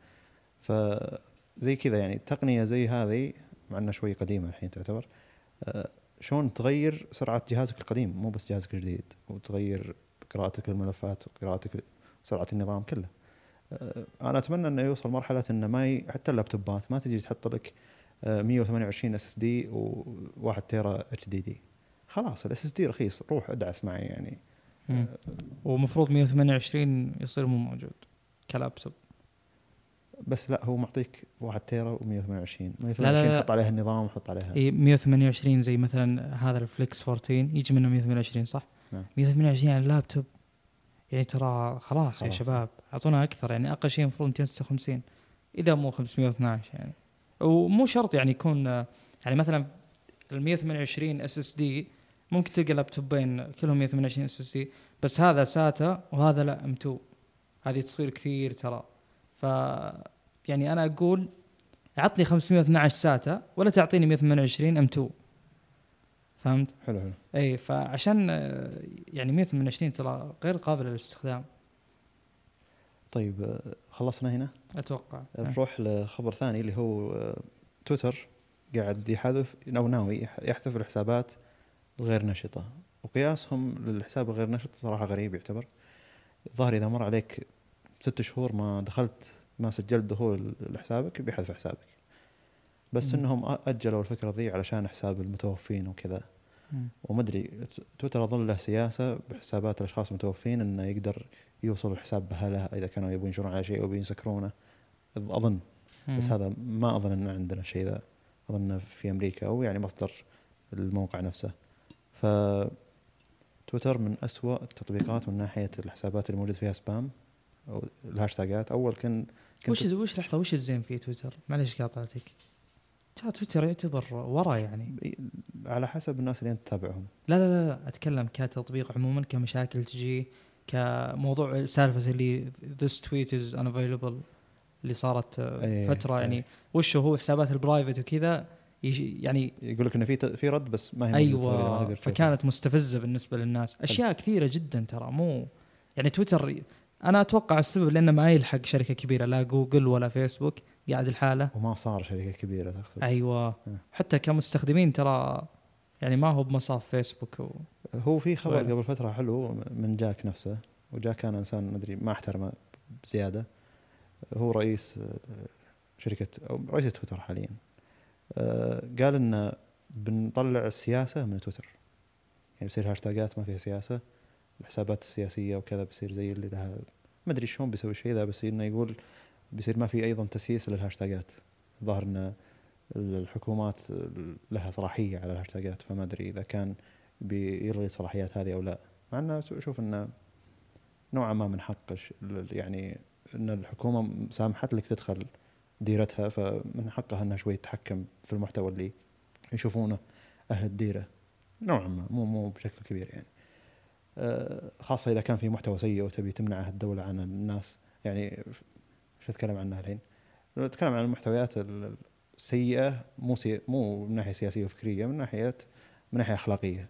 فزي كذا يعني تقنية زي هذه مع انها شوي قديمة الحين تعتبر. آه، شلون تغير سرعة جهازك القديم؟ مو بس جهازك الجديد وتغير قراءتك للملفات وقراءتك سرعه النظام كله. آه، أنا أتمنى إنه يوصل مرحلة إنه ما ي... حتى اللابتوبات ما تجي تحط لك آه، 128 SSD و1 تيرا HDD خلاص ال SSD رخيص روح ادعس معي يعني. مم. ومفروض 128 يصير مو موجود كلابتوب. بس لا هو معطيك 1 تيرا و128 128 لا، لا. حط عليها النظام وحط عليها اي 128 زي مثلا هذا ال Flex 14 يجي منه 128 صح؟ نعم. 128 على اللابتوب يعني ترى خلاص, يا. شباب أعطونا أكثر يعني أقل شيء المفروض 256 إذا مو 512 يعني ومو شرط يعني يكون يعني مثلا ال 128 SSD ممكن تلقى لابتوبين كلهم 128 SSD بس هذا SATA وهذا لا M.2 هذه تصير كثير ترى ف يعني أنا أقول عطني 512 SATA ولا تعطيني 128 M.2 فهمت؟ حلو حلو. اي فعشان آه، يعني 128 ترى غير قابله للاستخدام. طيب آه، خلصنا هنا؟ أتوقع. نروح لخبر ثاني اللي هو آه، تويتر قاعد يحذف أو ناوي يح- يحذف الحسابات الغير نشطه وقياسهم للحساب الغير نشط صراحة غريب يعتبر. الظاهر إذا مر عليك ست شهور ما دخلت ما سجلت دخول لحسابك بيحذف حسابك. بس مم. إنهم أجلوا الفكرة ذي علشان حساب المتوفين وكذا. مم. ومدري ت- تويتر أظن له سياسة بحسابات الأشخاص المتوفين إنه يقدر يوصل الحساب بهله إذا كانوا يبون ينشرون على شيء أو بيسكرونه أظن. بس مم. هذا ما أظن ان عندنا شيء ذا. أظن في أمريكا أو يعني مصدر الموقع نفسه. ف تويتر من أسوأ التطبيقات من ناحية الحسابات اللي موجود فيها spam أو الهاشتاجات. أول كنت وش وش لحظة وش الزين في تويتر؟ معليش قاطعتك. تويتر يعتبر ورا يعني. على حسب الناس اللي أنت تتابعهم. لا لا لا, أتكلم كتطبيق عموما كمشاكل تجي كموضوع سالفة اللي this tweet is unavailable اللي صارت آه، أي، فترة صحيح. يعني. وش هو؟ حسابات ال private وكذا يعني يقول لك إنه في في رد بس ما هي ما أيوه. فكانت مستفزة بالنسبة للناس. أشياء كثيرة جدا ترى مو يعني تويتر أنا أتوقع السبب لأنه ما يلحق شركة كبيرة لا جوجل ولا فيسبوك قاعد الحالة. وما صار شركة كبيرة تقصد. أيوه. آه. حتى كمستخدمين ترى يعني ما هو بمصاف فيسبوك و... هو في خبر غيره. قبل فترة حلو من جاك نفسه وجاك كان إنسان ما أدري ما احترمه بزياده هو رئيس آه، شركة أو رئيس تويتر حاليا. آه، قال ان بنطلع السياسة من تويتر. يعني بيصير هاشتاجات ما فيها سياسة. الحسابات السياسيه وكذا بيصير زي اللي لها ما أدري شلون بيسوي الشيء ذا بس إنه يقول بيصير ما في أيضا تسييس للهاشتاجات. ظاهر إن الحكومات لها صلاحية على الهاشتاجات فما أدري إذا كان بيلغي الصلاحيات هذه أو لا. مع إنه أشوف إنه نوعا ما من حق يعني إن الحكومة سامحت لك تدخل ديرتها فمن حقها إنها شوي تتحكم في المحتوى اللي يشوفونه أهل الديرة. نوعا ما مو مو بشكل كبير يعني. خاصة إذا كان في محتوى سيء وتبي تمنعه الدولة عن الناس يعني إيش أتكلم عنها الحين؟ نتكلم عن المحتويات ال- السيئة مو سي... مو من ناحية سياسية وفكرية من ناحية من ناحية أخلاقية.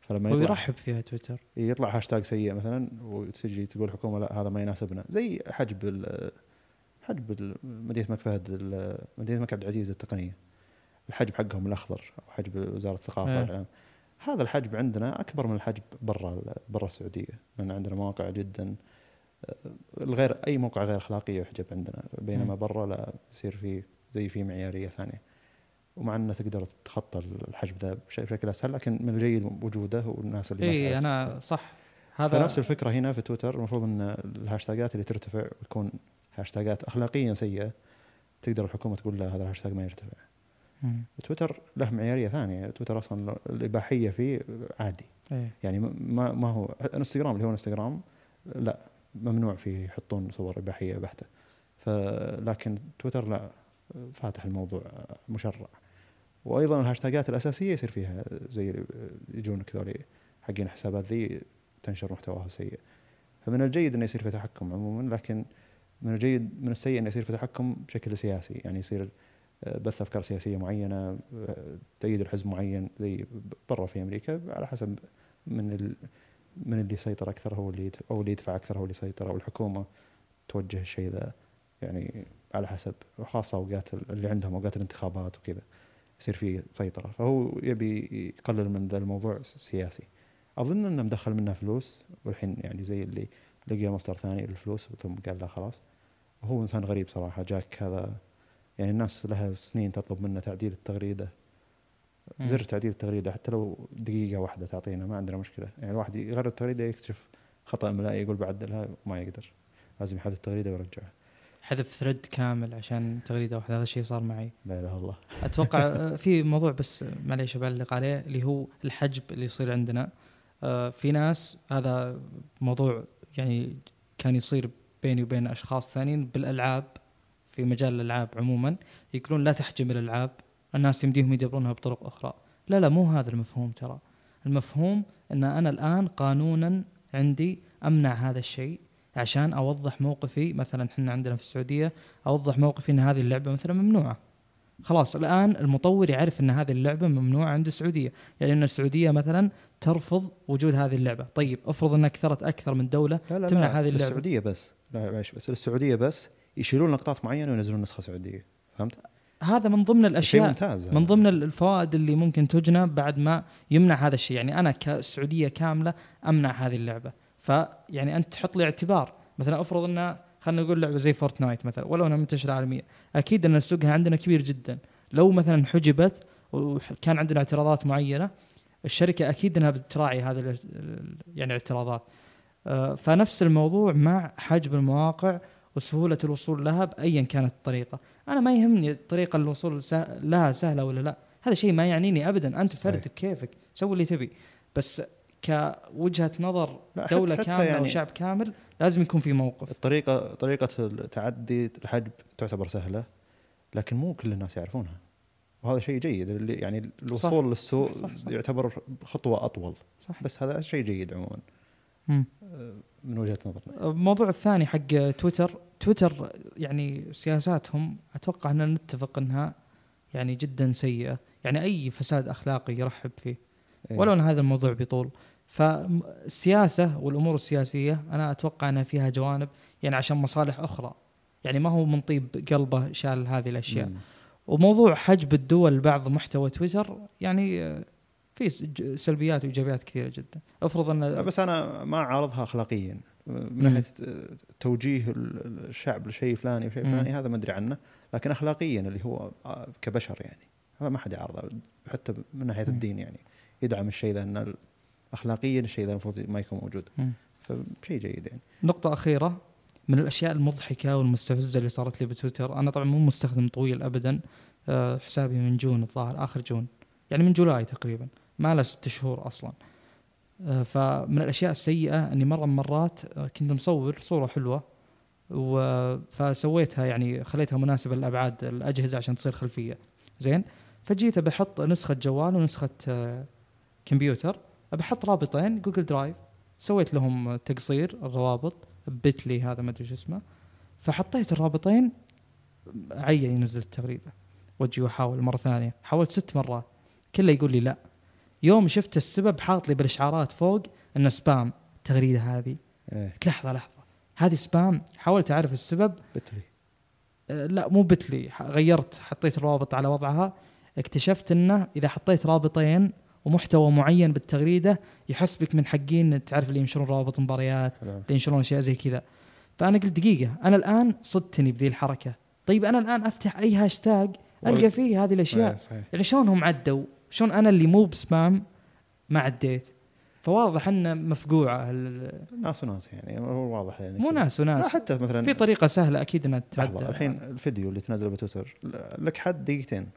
فلما يطلع يرحب فيها تويتر. يطلع هاشتاج سيء مثلا وتجي تقول الحكومة لا هذا ما يناسبنا. زي حجب ال- حجب مدينة الملك فهد مدينة الملك عبد العزيز التقنية. الحجب حقهم الأخضر أو حجب وزارة الثقافة. والإعلام. هذا الحجب عندنا أكبر من الحجب برا برا السعودية لأن عندنا مواقع جدا آه، الغير أي موقع غير أخلاقي يحجب عندنا بينما. برا لا يصير في زي في معيارية ثانية ومع أنه تقدر تتخطى الحجب ذا بش- بشكل أسهل لكن من الجيد وجوده والناس اللي اي أنا صح هذا فنفس الفكرة هنا في تويتر المفروض إن الهاشتاجات اللي ترتفع وتكون هاشتاجات اخلاقيا سيئة تقدر الحكومة تقول لا هذا الهاشتاج ما يرتفع. تويتر له معيارية ثانية، تويتر أصلا الإباحية فيه عادي، إيه. يعني ما ما هو إنستغرام اللي هو إنستغرام لا ممنوع فيه يحطون صور إباحية بحتة. فلكن تويتر لا فاتح الموضوع مشرع. وأيضا الهاشتاجات الأساسية يصير فيها زي يجونك ذولي حقين الحسابات ذي تنشر محتواها سيء. فمن الجيد إنه يصير في تحكم عموما لكن من الجيد من السيء إنه يصير في تحكم بشكل سياسي يعني يصير بث أفكار سياسية معينة تأييد الحزب معين زي برا في أمريكا على حسب من ال من اللي يسيطر أكثر هو اللي أو اللي يدفع أكثر هو اللي يسيطر أو الحكومة توجه الشيء ذا. يعني على حسب خاصة أوقات ال- اللي عندهم أوقات الانتخابات وكذا يصير في سيطرة. فهو يبي يقلل من ذا الموضوع سياسي أظن إنه مدخل منه فلوس والحين يعني زي اللي لقى مصدر ثاني للفلوس ثم قال لا خلاص. وهو إنسان غريب صراحة جاك هذا يعني الناس لها سنين تطلب منه تعديل التغريدة. زر تعديل التغريدة حتى لو دقيقة واحدة تعطينا ما عندنا مشكلة. يعني الواحد يغير التغريدة يكتشف خطأ املائي يقول بعدلها وما يقدر. لازم يحذف التغريدة ويرجعها. حذف ثريد كامل عشان تغريدة واحدة هذا الشيء صار معي. لا إله إلا الله. أتوقع (laughs) آه، في موضوع بس معليش بعلق عليه اللي هو الحجب اللي يصير عندنا. آه، في ناس هذا موضوع يعني كان يصير بيني وبين أشخاص ثانيين بالألعاب في مجال الألعاب عموما يقولون لا تحجم الألعاب الناس يمديهم يدبرونها بطرق أخرى. لا لا مو هذا المفهوم ترى. المفهوم أن أنا الآن قانونا عندي أمنع هذا الشيء عشان أوضح موقفي. مثلا إحنا عندنا في السعودية أوضح موقفي إن هذه اللعبة مثلا ممنوعة. خلاص الآن المطور يعرف إن هذه اللعبة ممنوعة عند السعودية. يعني إن السعودية مثلا ترفض وجود هذه اللعبة. طيب افرض إنها كثرت أكثر من دولة لا لا تمنع لا هذه اللعبة. السعودية بس. لا معلش بس السعودية بس يشيلون نقطات معينة وينزلون نسخة سعودية. فهمت؟ هذا من ضمن الاشياء ممتاز. من ضمن الفوائد اللي ممكن تجنى بعد ما يمنع هذا الشيء. يعني أنا كسعودية كاملة أمنع هذه اللعبة. فيعني أنت تحط لي اعتبار. مثلا أفرض إن خلينا نقول لعبة زي فورتنايت مثلا ولو إنها منتشره عالميا أكيد إن سوقها عندنا كبير جدا. لو مثلا حجبت وكان عندنا اعتراضات معينة الشركة أكيد إنها بتراعي هذه يعني الاعتراضات. آه، فنفس الموضوع مع حجب المواقع وسهولة الوصول لها بايا كانت الطريقة. أنا ما يهمني الطريقة الوصول لها سهلة ولا لا. هذا شيء ما يعنيني ابدا. أنت فرد. بكيفك سوي اللي تبي. بس كوجهة نظر لا، حتى- كاملة يعني- وشعب كامل لازم يكون في موقف. الطريقة طريقة التعدي الحجب تعتبر سهلة لكن مو كل الناس يعرفونها. وهذا شيء جيد. اللي يعني الوصول للسوق صح، صح. يعتبر خطوة أطول. صح. بس هذا شيء جيد عموما. من وجهة نظرنا. الموضوع الثاني حق تويتر تويتر يعني سياساتهم أتوقع ان نتفق أنها يعني جدا سيئة. يعني أي فساد أخلاقي يرحب فيه. إيه. ولو أن هذا الموضوع بيطول. فالسياسه والأمور السياسية أنا أتوقع أنها فيها جوانب يعني عشان مصالح أخرى. يعني ما هو من طيب قلبه شال هذه الأشياء. مم. وموضوع حجب الدول بعض محتوى تويتر يعني في سلبيات وإيجابيات كثيرة جدا. افرض أن بس أنا ما أعارضها اخلاقيا. من. ناحية توجيه ال- الشعب لشيء فلاني وشيء. فلاني هذا ما أدري عنه. لكن اخلاقيا اللي هو كبشر يعني. هذا ما حد يعارضه. حتى من ناحية. الدين يعني. يدعم الشيء ذا إن اخلاقيا الشيء ذا المفروض ما يكون موجود. فشيء جيد يعني. نقطة أخيرة. من الأشياء المضحكة والمستفزة اللي صارت لي بتويتر أنا طبعا مو مستخدم طويل أبدا آه، حسابي من June الظاهر آخر June. يعني من July تقريبا. ما له ست شهور أصلا. آه، فمن الأشياء السيئة أني مرة من مرات آه، كنت مصور صورة حلوة و- فسويتها يعني خليتها مناسبة لأبعاد الأجهزة عشان تصير خلفية. زين؟ فجيت بحط نسخة جوال ونسخة آه، كمبيوتر بحط رابطين Google Drive سويت لهم تقصير الروابط Bitly هذا ما أدري شو اسمه فحطيت الرابطين عيا ينزل التغريده واجي واحاول مرة ثانية حاولت ست مرات. كله يقول لي لا. يوم شفت السبب حاط لي بالإشعارات فوق إنه spam التغريده هذه. قلت لحظة لحظة. هذه spam حاولت أعرف السبب. Bitly أه، لا مو بتلي غيرت حطيت الروابط على وضعها. اكتشفت إنه إذا حطيت رابطين ومحتوى معين بالتغريدة يحسبك من حقين تعرف اللي ينشرون روابط مباريات. اللي ينشرون أشياء زي كذا. فأنا قلت دقيقة أنا الآن صدتني بذي الحركة. طيب أنا الآن أفتح أي هاشتاج ألقى فيه هذه الأشياء. إيه، يعني شلون هم عدوا؟ شلون أنا اللي مو بسبام ما عديت؟ فواضح إنه مفقوعة ال- ناس وناس يعني هو واضح يعني. مو. ناس وناس. حتى مثلا في طريقة سهلة أكيد إنها تتعدى الحين الفيديو اللي تنزله بتويتر لك حد دقيقتين.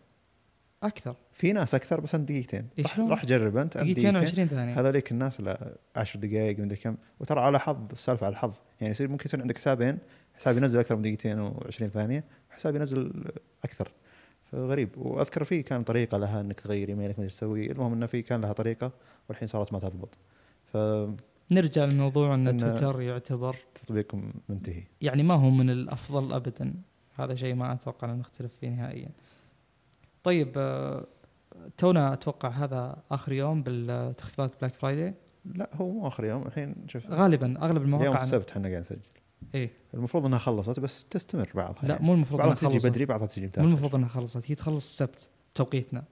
أكثر. في ناس أكثر بس أنت دقيقتين. راح؟ راح جرب أنت دقيقتين و20 ثانية. هذوليك الناس لا 10 دقائق مدري كم. وترى على حظ السالفة على الحظ يعني يصير ممكن يصير عندك حسابين حساب ينزل أكثر من دقيقتين و20 ثانية وحساب ينزل أكثر. فغريب وأذكر في كان طريقة لها إنك تغير إيميلك ما تسوي. المهم إنه في كان لها طريقة والحين صارت ما تضبط. نرجع للموضوع إن إن- تويتر يعتبر فتطبيق منتهي. يعني ما هو من الأفضل ابدا. هذا شيء ما أتوقع ان نختلف فيه نهائيا. طيب آه، تونا أتوقع هذا آخر يوم بالتخفيضات Black Friday لا هو مو آخر يوم. الحين شوف غالبا أغلب المواقع السبت إحنا قاعد نسجل. إيه. المفروض إنها خلصت بس تستمر بعضها لا يعني. مو المفروض إنها بعضها تجي خلصت. بدري بعضها تجي مو متاخر المفروض إنها خلصت هي تخلص السبت توقيتنا.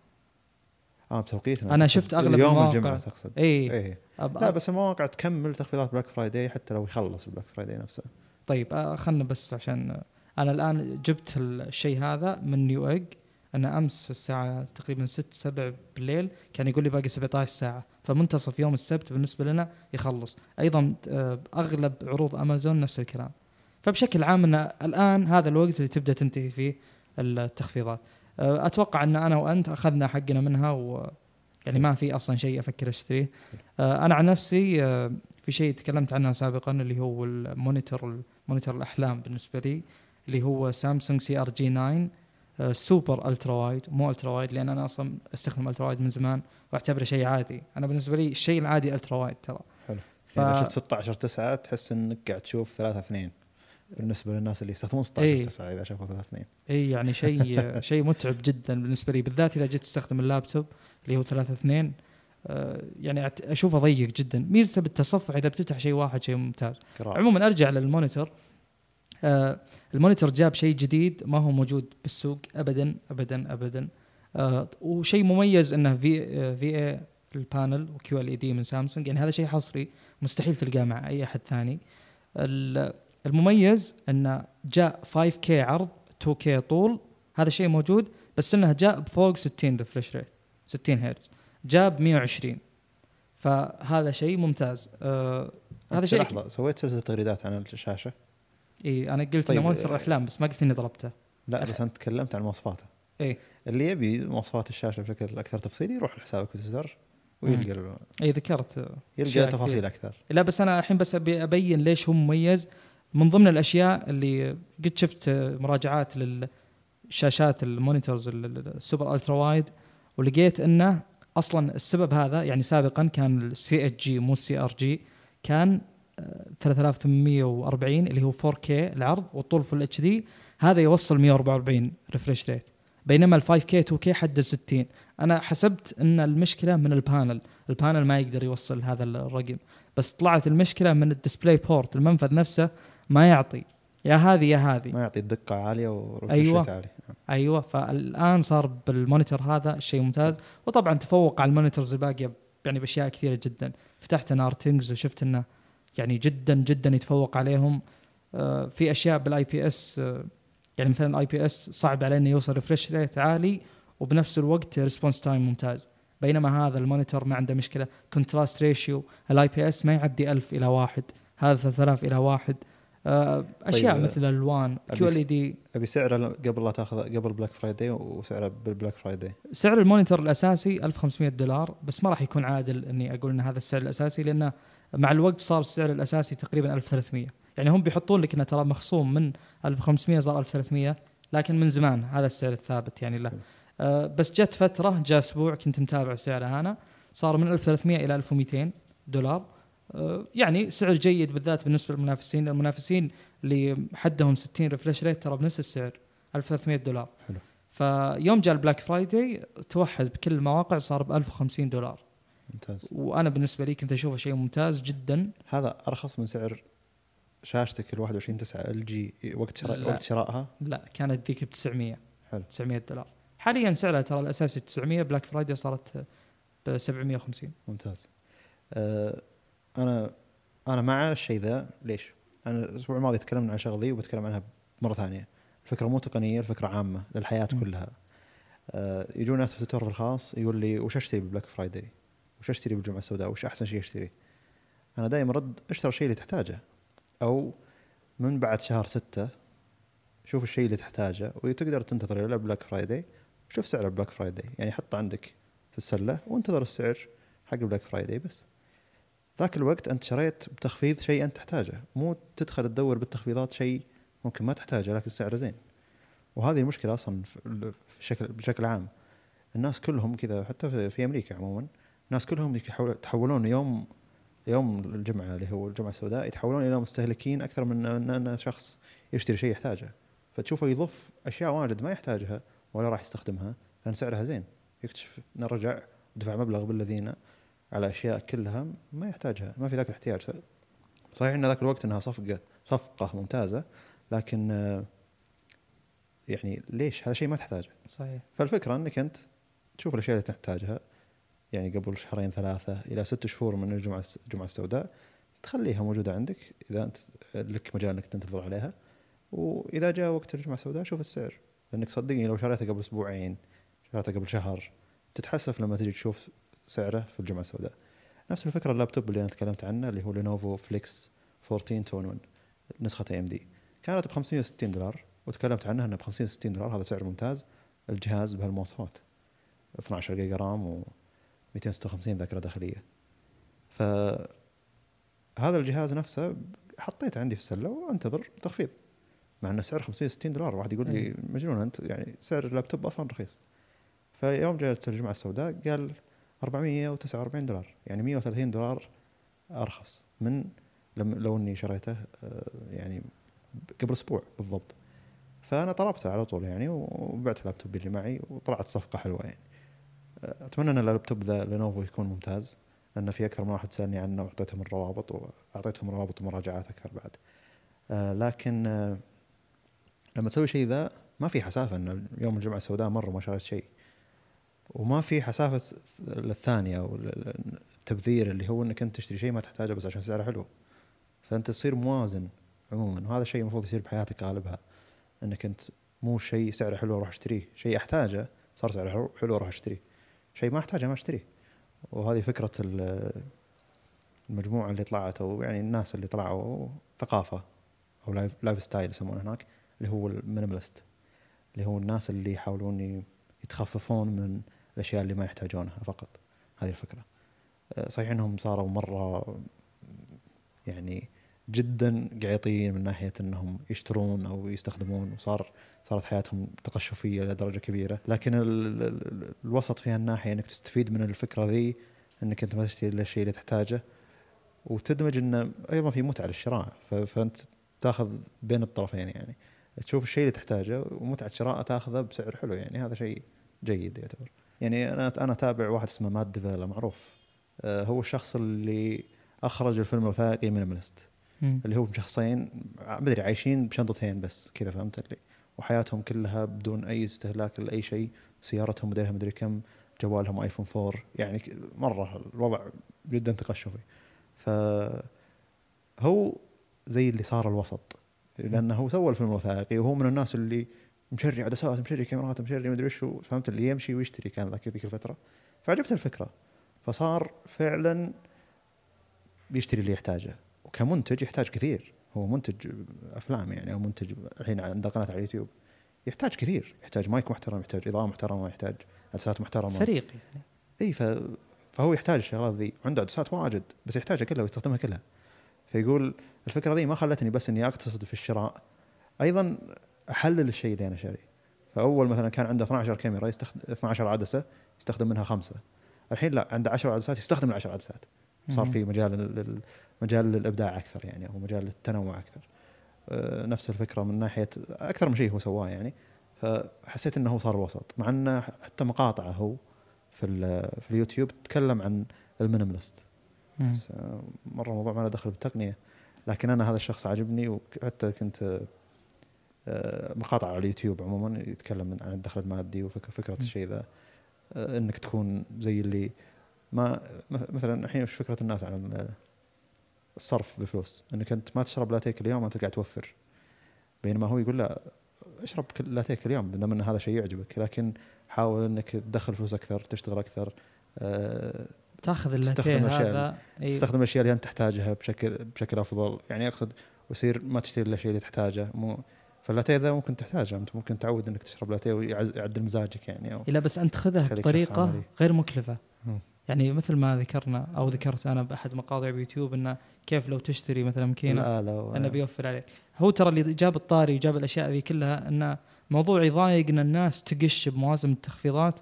آه بتوقيتنا. تقصد شفت أغلب يوم المواقع. الجمعة تقصد. اي إيه. أب... لا بس المواقع تكمل تخفيضات Black Friday حتى لو يخلص ال Black Friday نفسه. طيب آه، خلنا بس عشان أنا الآن جبت الشيء هذا من Newegg أنا أمس الساعة تقريبا 6 7 بالليل كان يقول لي باقي 17 ساعة. فمنتصف يوم السبت بالنسبة لنا يخلص. أيضا آه، أغلب عروض أمازون نفس الكلام. فبشكل عام إن الآن هذا الوقت اللي تبدأ تنتهي فيه التخفيضات. آه، أتوقع إن أنا وأنت أخذنا حقنا منها و يعني ما في أصلا شيء أفكر اشتريه آه، أنا عن نفسي في شيء تكلمت عنه سابقا اللي هو ال monitor monitor الأحلام بالنسبة لي اللي هو سامسونج CRG 9 آه، super ultrawide مو ultrawide لأن أنا أصلا أستخدم ultrawide من زمان وأعتبره شيء عادي. أنا بالنسبة لي الشيء العادي ultrawide ترى. حلو. ف... إذا شفت 16 9 تحس إنك قاعد تشوف 3 2 بالنسبة للناس اللي يستخدمون 16 إيه. 9 إذا شافوا 3 2 اي يعني شيء (laughs) شيء متعب جدا بالنسبة لي بالذات إذا جيت استخدم اللابتوب اللي هو 3 2 آه، يعني أشوفه ضيق جدا. ميزته بالتصفح إذا بتفتح شيء واحد شيء ممتاز. قراءة. عموما أرجع لل monitor. آه ال monitor جاب شيء جديد ما هو موجود بالسوق ابدا ابدا ابدا. آه وشيء مميز إنه في آه في اي ال panel و QLED من سامسونج. يعني هذا شيء حصري مستحيل تلقاه مع أي أحد ثاني. ال- المميز إنه جاء 5K عرض 2K طول هذا شيء موجود بس إنه جاء بفوق 60 refresh rate 60 هرتز جاب 120 فهذا شيء ممتاز. آه هذا شيء لحظة سويت سلسلة تغريدات عن الشاشة؟ إي أنا قلت طيب، انه monitor احلام بس ما قلت إني ضربته لا بس انت تكلمت عن مواصفاته. إي. اللي يبي مواصفات الشاشة بشكل أكثر تفصيلي يروح لحسابك تويتر ويلقى إي ذكرت يلقى تفاصيل. أكثر. لا بس أنا الحين بس أبي أبين ليش هو مميز. من ضمن الأشياء اللي قد شفت مراجعات للشاشات ال monitors ال- ال- ال super ultrawide ولقيت إنه أصلا السبب هذا يعني سابقا كان ال CHG مو ال CRG كان 3840 اللي هو 4K العرض والطول Full HD هذا يوصل 144 refresh rate بينما ال 5K 2K حد 60 أنا حسبت إن المشكلة من ال panel ال panel ما يقدر يوصل هذا الرقم. بس طلعت المشكلة من ال DisplayPort المنفذ نفسه ما يعطي. يا هذه يا هذه. ما يعطي الدقة عالية و refresh أيوة. عالي. أيوه. فالآن صار بال monitor هذا شيء ممتاز. وطبعا تفوق على ال monitors الباقية يعني بأشياء كثيرة جدا. فتحت أنا Rtings وشفت إنه يعني جدا جدا يتفوق عليهم. آه، في أشياء بال IPS يعني مثلا ال IPS صعب عليه إنه يوصل refresh rate عالي وبنفس الوقت response time ممتاز. بينما هذا ال monitor ما عنده مشكلة. contrast ratio ال IPS ما يعدي 1000 إلى واحد هذا 3000 إلى واحد. آه، أشياء طيب، مثل الالوان كيو ال دي أبي سعره قبل لا تاخذ قبل Black Friday وسعره بال Black Friday سعر ال monitor الأساسي 1500 دولار بس ما راح يكون عادل إني أقول إن هذا السعر الأساسي لأنه مع الوقت صار السعر الأساسي تقريبا 1300 يعني هم بيحطون لك إنه ترى مخصوم من 1500 صار 1300 لكن من زمان هذا السعر الثابت يعني له. آه بس جت فترة جاء أسبوع كنت متابع سعره أنا صار من 1300 إلى 1200 دولار. آه يعني سعر جيد بالذات بالنسبة للمنافسين المنافسين اللي حدهم 60 refresh rate ترى بنفس السعر 1300 دولار. حلو. فيوم جاء ال Black Friday توحد بكل المواقع صار ب 1050 دولار. ممتاز وأنا بالنسبة لي كنت أشوفه شيء ممتاز جدا هذا أرخص من سعر شاشتك ال 21 9 LG وقت شراء لا. وقت شرائها لا كانت ذيك ب 900 حلو. 900 دولار حاليا سعرها ترى الأساسي 900 Black Friday صارت ب 750 ممتاز أه أنا أنا مع الشيء ذا ليش؟ أنا الأسبوع الماضي تكلمنا عن شغله ذي وبتكلم عنها مرة ثانية الفكرة مو تقنية الفكرة عامة للحياة م. كلها آه، يجون ناس في تويتر في الخاص يقول لي وش أشتري بال Black Friday؟ وش أشتري بالجمعة السوداء؟ وش أحسن شيء اشتريه؟ أنا دائما رد اشتري الشيء اللي تحتاجه. أو من بعد شهر ستة شوف الشيء اللي تحتاجه وتقدر تنتظر إلى Black Friday شوف سعر ال Black Friday يعني حطه عندك في السلة وانتظر السعر حق Black Friday بس. ذاك الوقت أنت شريت بتخفيض شيء أنت تحتاجه. مو تدخل تدور بالتخفيضات شيء ممكن ما تحتاجه لكن سعره زين. وهذه المشكلة أصلا في شكل بشكل عام. الناس كلهم كذا حتى في, أمريكا عموما الناس كلهم يتحولون يوم يوم الجمعة اللي هو الجمعة السوداء يتحولون إلى مستهلكين أكثر من إن شخص يشتري شيء يحتاجه. فتشوفه يضف أشياء واجد ما يحتاجها ولا راح يستخدمها لأن سعرها زين. يكتشف إنه رجع دفع مبلغ بالذين على أشياء كلها ما يحتاجها ما في ذاك الاحتياج. صحيح إن ذاك الوقت إنها صفقه صفقة ممتازة لكن يعني ليش؟ هذا شيء ما تحتاجه. صحيح. فالفكرة إنك أنت تشوف الأشياء اللي تحتاجها يعني قبل شهرين ثلاثة إلى ست شهور من الجمعة الجمعة السوداء تخليها موجودة عندك إذا أنت لك مجال إنك تنتظر عليها. وإذا جاء وقت الجمعة السوداء شوف السعر. لأنك صدقني لو شريتها قبل أسبوعين شريتها قبل شهر تتحسف لما تجي تشوف سعره في الجمعة السوداء. نفس الفكرة اللابتوب اللي أنا تكلمت عنه اللي هو Lenovo Flex 14 2 in 1 نسخة AMD كانت ب 560 دولار وتكلمت عنها انه ب 560 دولار. هذا سعر ممتاز. الجهاز بهالمواصفات. 12 جيجا RAM و 256 ذاكرة داخلية. ف هذا الجهاز نفسه حطيته عندي في السلة وأنتظر تخفيض. مع إنه سعر 560 دولار واحد يقول لي مجنون أنت يعني سعر اللابتوب أصلا رخيص. فيوم جاءت الجمعة السوداء قال 449 دولار يعني 130 دولار أرخص من لو إني شريته آه، يعني قبل أسبوع بالضبط. فأنا طلبته على طول يعني وبعت اللابتوب اللي معي وطلعت صفقة حلوة يعني. أتمنى أن اللابتوب ذا Lenovo يكون ممتاز لأن في أكثر من واحد سألني عنه وأعطيتهم الروابط واعطيتهم روابط ومراجعات أكثر بعد. آه، لكن لما تسوي شيء ذا ما في حسافة إن يوم الجمعة السوداء مرة ما شريت شيء. وما في حسافة الثانية أو التبذير اللي هو إنك أنت تشتري شيء ما تحتاجه بس عشان سعره حلو. فأنت تصير موازن عموما وهذا الشيء المفروض يصير بحياتك غالبها. إنك أنت مو شيء سعره حلو أروح أشتريه شيء أحتاجه صار سعره حلو أروح أشتريه. شيء ما أحتاجه ما أشتريه. وهذه فكرة المجموعة اللي طلعت أو يعني الناس اللي طلعوا ثقافة أو lifestyle يسمونه هناك اللي هو ال minimalist اللي هو الناس اللي يحاولون يتخففون من الأشياء اللي ما يحتاجونها فقط. هذه الفكرة. أه، صحيح إنهم صاروا مرة يعني جدا قعيطين من ناحية إنهم يشترون أو يستخدمون وصار صارت حياتهم تقشفية لدرجة كبيرة. لكن ال ال الوسط في هالناحية إنك تستفيد من الفكرة ذي إنك أنت ما تشتري إلا الشيء اللي تحتاجه وتدمج إنه أيضا في متعة للشراء. فأنت تأخذ بين الطرفين يعني. تشوف الشيء اللي تحتاجه ومتعة شراءه تأخذه بسعر حلو يعني. هذا شيء جيد يعتبر. يعني أنا أنا أتابع واحد اسمه Matt D'Avella معروف. آه، هو الشخص اللي أخرج الفيلم الوثائقي minimalist اللي هو شخصين ما ادري عايشين بشنطتين بس كذا فهمت اللي وحياتهم كلها بدون أي استهلاك لأي شيء سيارتهم موديلها مدري كم جوالهم ايفون 4 يعني مرة الوضع جدا تقشفي. ف هو زي اللي صار الوسط لأنه هو سوى الفيلم الوثائقي وهو من الناس اللي مشري عدسات مشري كاميرات مشري مدري إيش فهمت اللي يمشي ويشتري كان ذاك ذيك الفترة. فعجبته الفكرة فصار فعلا بيشتري اللي يحتاجه. وكمنتج يحتاج كثير. هو منتج أفلام يعني أو منتج الحين عنده قناة على اليوتيوب. يحتاج كثير. يحتاج مايك محترم يحتاج إضاءة محترمة يحتاج عدسات محترمة. فريق يعني. إي ف... فهو يحتاج الشغلات ذي. عنده عدسات واجد بس يحتاجها كلها ويستخدمها كلها. فيقول الفكرة ذي ما خلتني بس إني أقتصد في الشراء. أيضا أحلل الشيء اللي أنا شاريه. فأول مثلا كان عنده 12 كاميرا يستخدم 12 عدسة يستخدم منها خمسة. الحين لا عنده 10 عدسات يستخدم ال 10 عدسات. صار في مجال مجال للإبداع أكثر يعني أو مجال للتنوع أكثر. آه، نفس الفكرة من ناحية أكثر من شيء هو سواه يعني. فحسيت إنه هو صار وسط مع انه حتى مقاطعه هو في في اليوتيوب تتكلم عن ال minimalist. آه، مرة موضوع ما له دخل بالتقنية. لكن أنا هذا الشخص عجبني وحتى كنت آه، مقاطع على اليوتيوب عموما يتكلم عن الدخل المادي وفكره الشيء ذا. إنك تكون زي اللي ما مثلا الحين وش فكرة الناس عن الصرف بفلوس. إنك أنت ما تشرب لاتيك اليوم انت قاعد توفر. بينما هو يقول لا اشرب كل لاتيه كل يوم دام ان هذا شيء يعجبك. لكن حاول إنك تدخل فلوس أكثر تشتغل أكثر آه، تأخذ تستخدم هذا إيه. تستخدم الأشياء اللي أنت تحتاجها بشكل بشكل أفضل. يعني أقصد ويصير ما تشتري الأشياء اللي تحتاجها. مو فاللاتيه ذا ممكن تحتاجها. أنت ممكن تعود إنك تشرب لاتيه ويعدل مزاجك يعني أو لا بس انت خذها بطريقة. غير مكلفة. يعني مثل ما ذكرنا أو ذكرت أنا بأحد مقاطع بيوتيوب إنه كيف لو تشتري مثلا ماكينه إنه بيوفر عليك. هو ترى اللي جاب الطاري وجاب الأشياء ذي كلها إنه موضوع يضايق إن الناس تقش بمواسم التخفيضات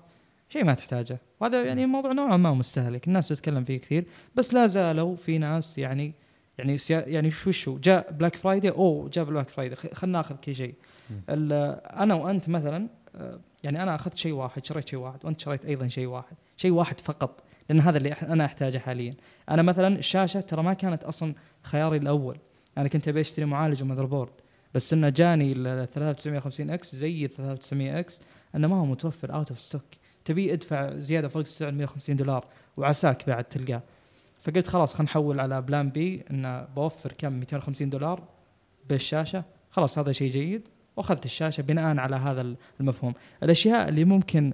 شيء ما تحتاجه. وهذا يعني موضوع نوعا ما مستهلك. الناس تتكلم فيه كثير. بس لا زالوا في ناس يعني يعني سيا يعني شو شو جاء Black Friday أوه جاء Black Friday خلينا ناخذ كل شيء. أنا وأنت مثلا آه، يعني أنا أخذت شيء واحد شريت شيء واحد وأنت شريت أيضا شيء واحد. شيء واحد فقط. لأن هذا اللي أنا أحتاجه حاليا. أنا مثلا الشاشة ترى ما كانت أصلا خياري الأول. أنا كنت أبي أشتري معالج و motherboard. بس إنه جاني ال 3950 X زي ال 3900 X إنه ما هو متوفر out of stock تبي ادفع زيادة فوق السعر 150 دولار وعساك بعد تلقاه. فقلت خلاص خلينا نحول على plan B إنه بوفر كم 250 دولار بالشاشة. خلاص هذا شيء جيد. وأخذت الشاشة بناء على هذا المفهوم. الأشياء اللي ممكن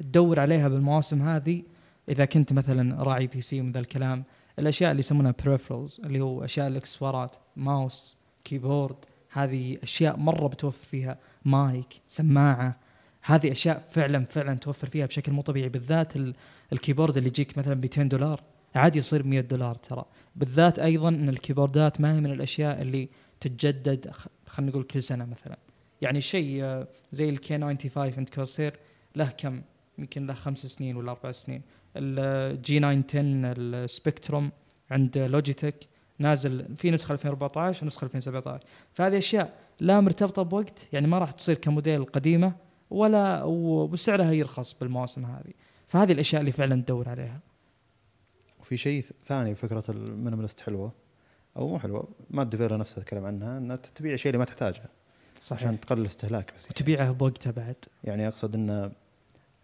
تدور عليها بالمواسم هذه إذا كنت مثلا راعي PC من ذا الكلام الأشياء اللي يسمونها peripherals اللي هو أشياء الاكسسوارات mouse keyboard هذه أشياء مرة بتوفر فيها مايك سماعة هذه أشياء فعلا فعلا توفر فيها بشكل مو طبيعي بالذات ال- ال keyboard اللي يجيك مثلا 200 دولار عادي يصير 100 دولار ترى. بالذات أيضا إن الكيبوردات ما هي من الأشياء اللي تتجدد خلينا نقول كل سنة مثلا. يعني شيء آه، زي ال K 95 عند كورسير له كم؟ يمكن له خمس سنين ولا أربع سنين. ال G 910 ال Spectrum عند لوجيتك نازل في نسخة 2014 ونسخة 2017 فهذه أشياء لا مرتبطة بوقت يعني ما راح تصير كموديل قديمة ولا وسعرها يرخص بالمواسم هذه. فهذه الأشياء اللي فعلا تدور عليها. وفي شيء ثاني فكرة ال minimalist حلوة أو مو حلوة ما الديفيلر نفسها تتكلم عنها إنها تبيع الشيء اللي ما تحتاجه. صحيح. عشان تقلل الاستهلاك بس يعني. وتبيعها بوقتها بعد. يعني أقصد إن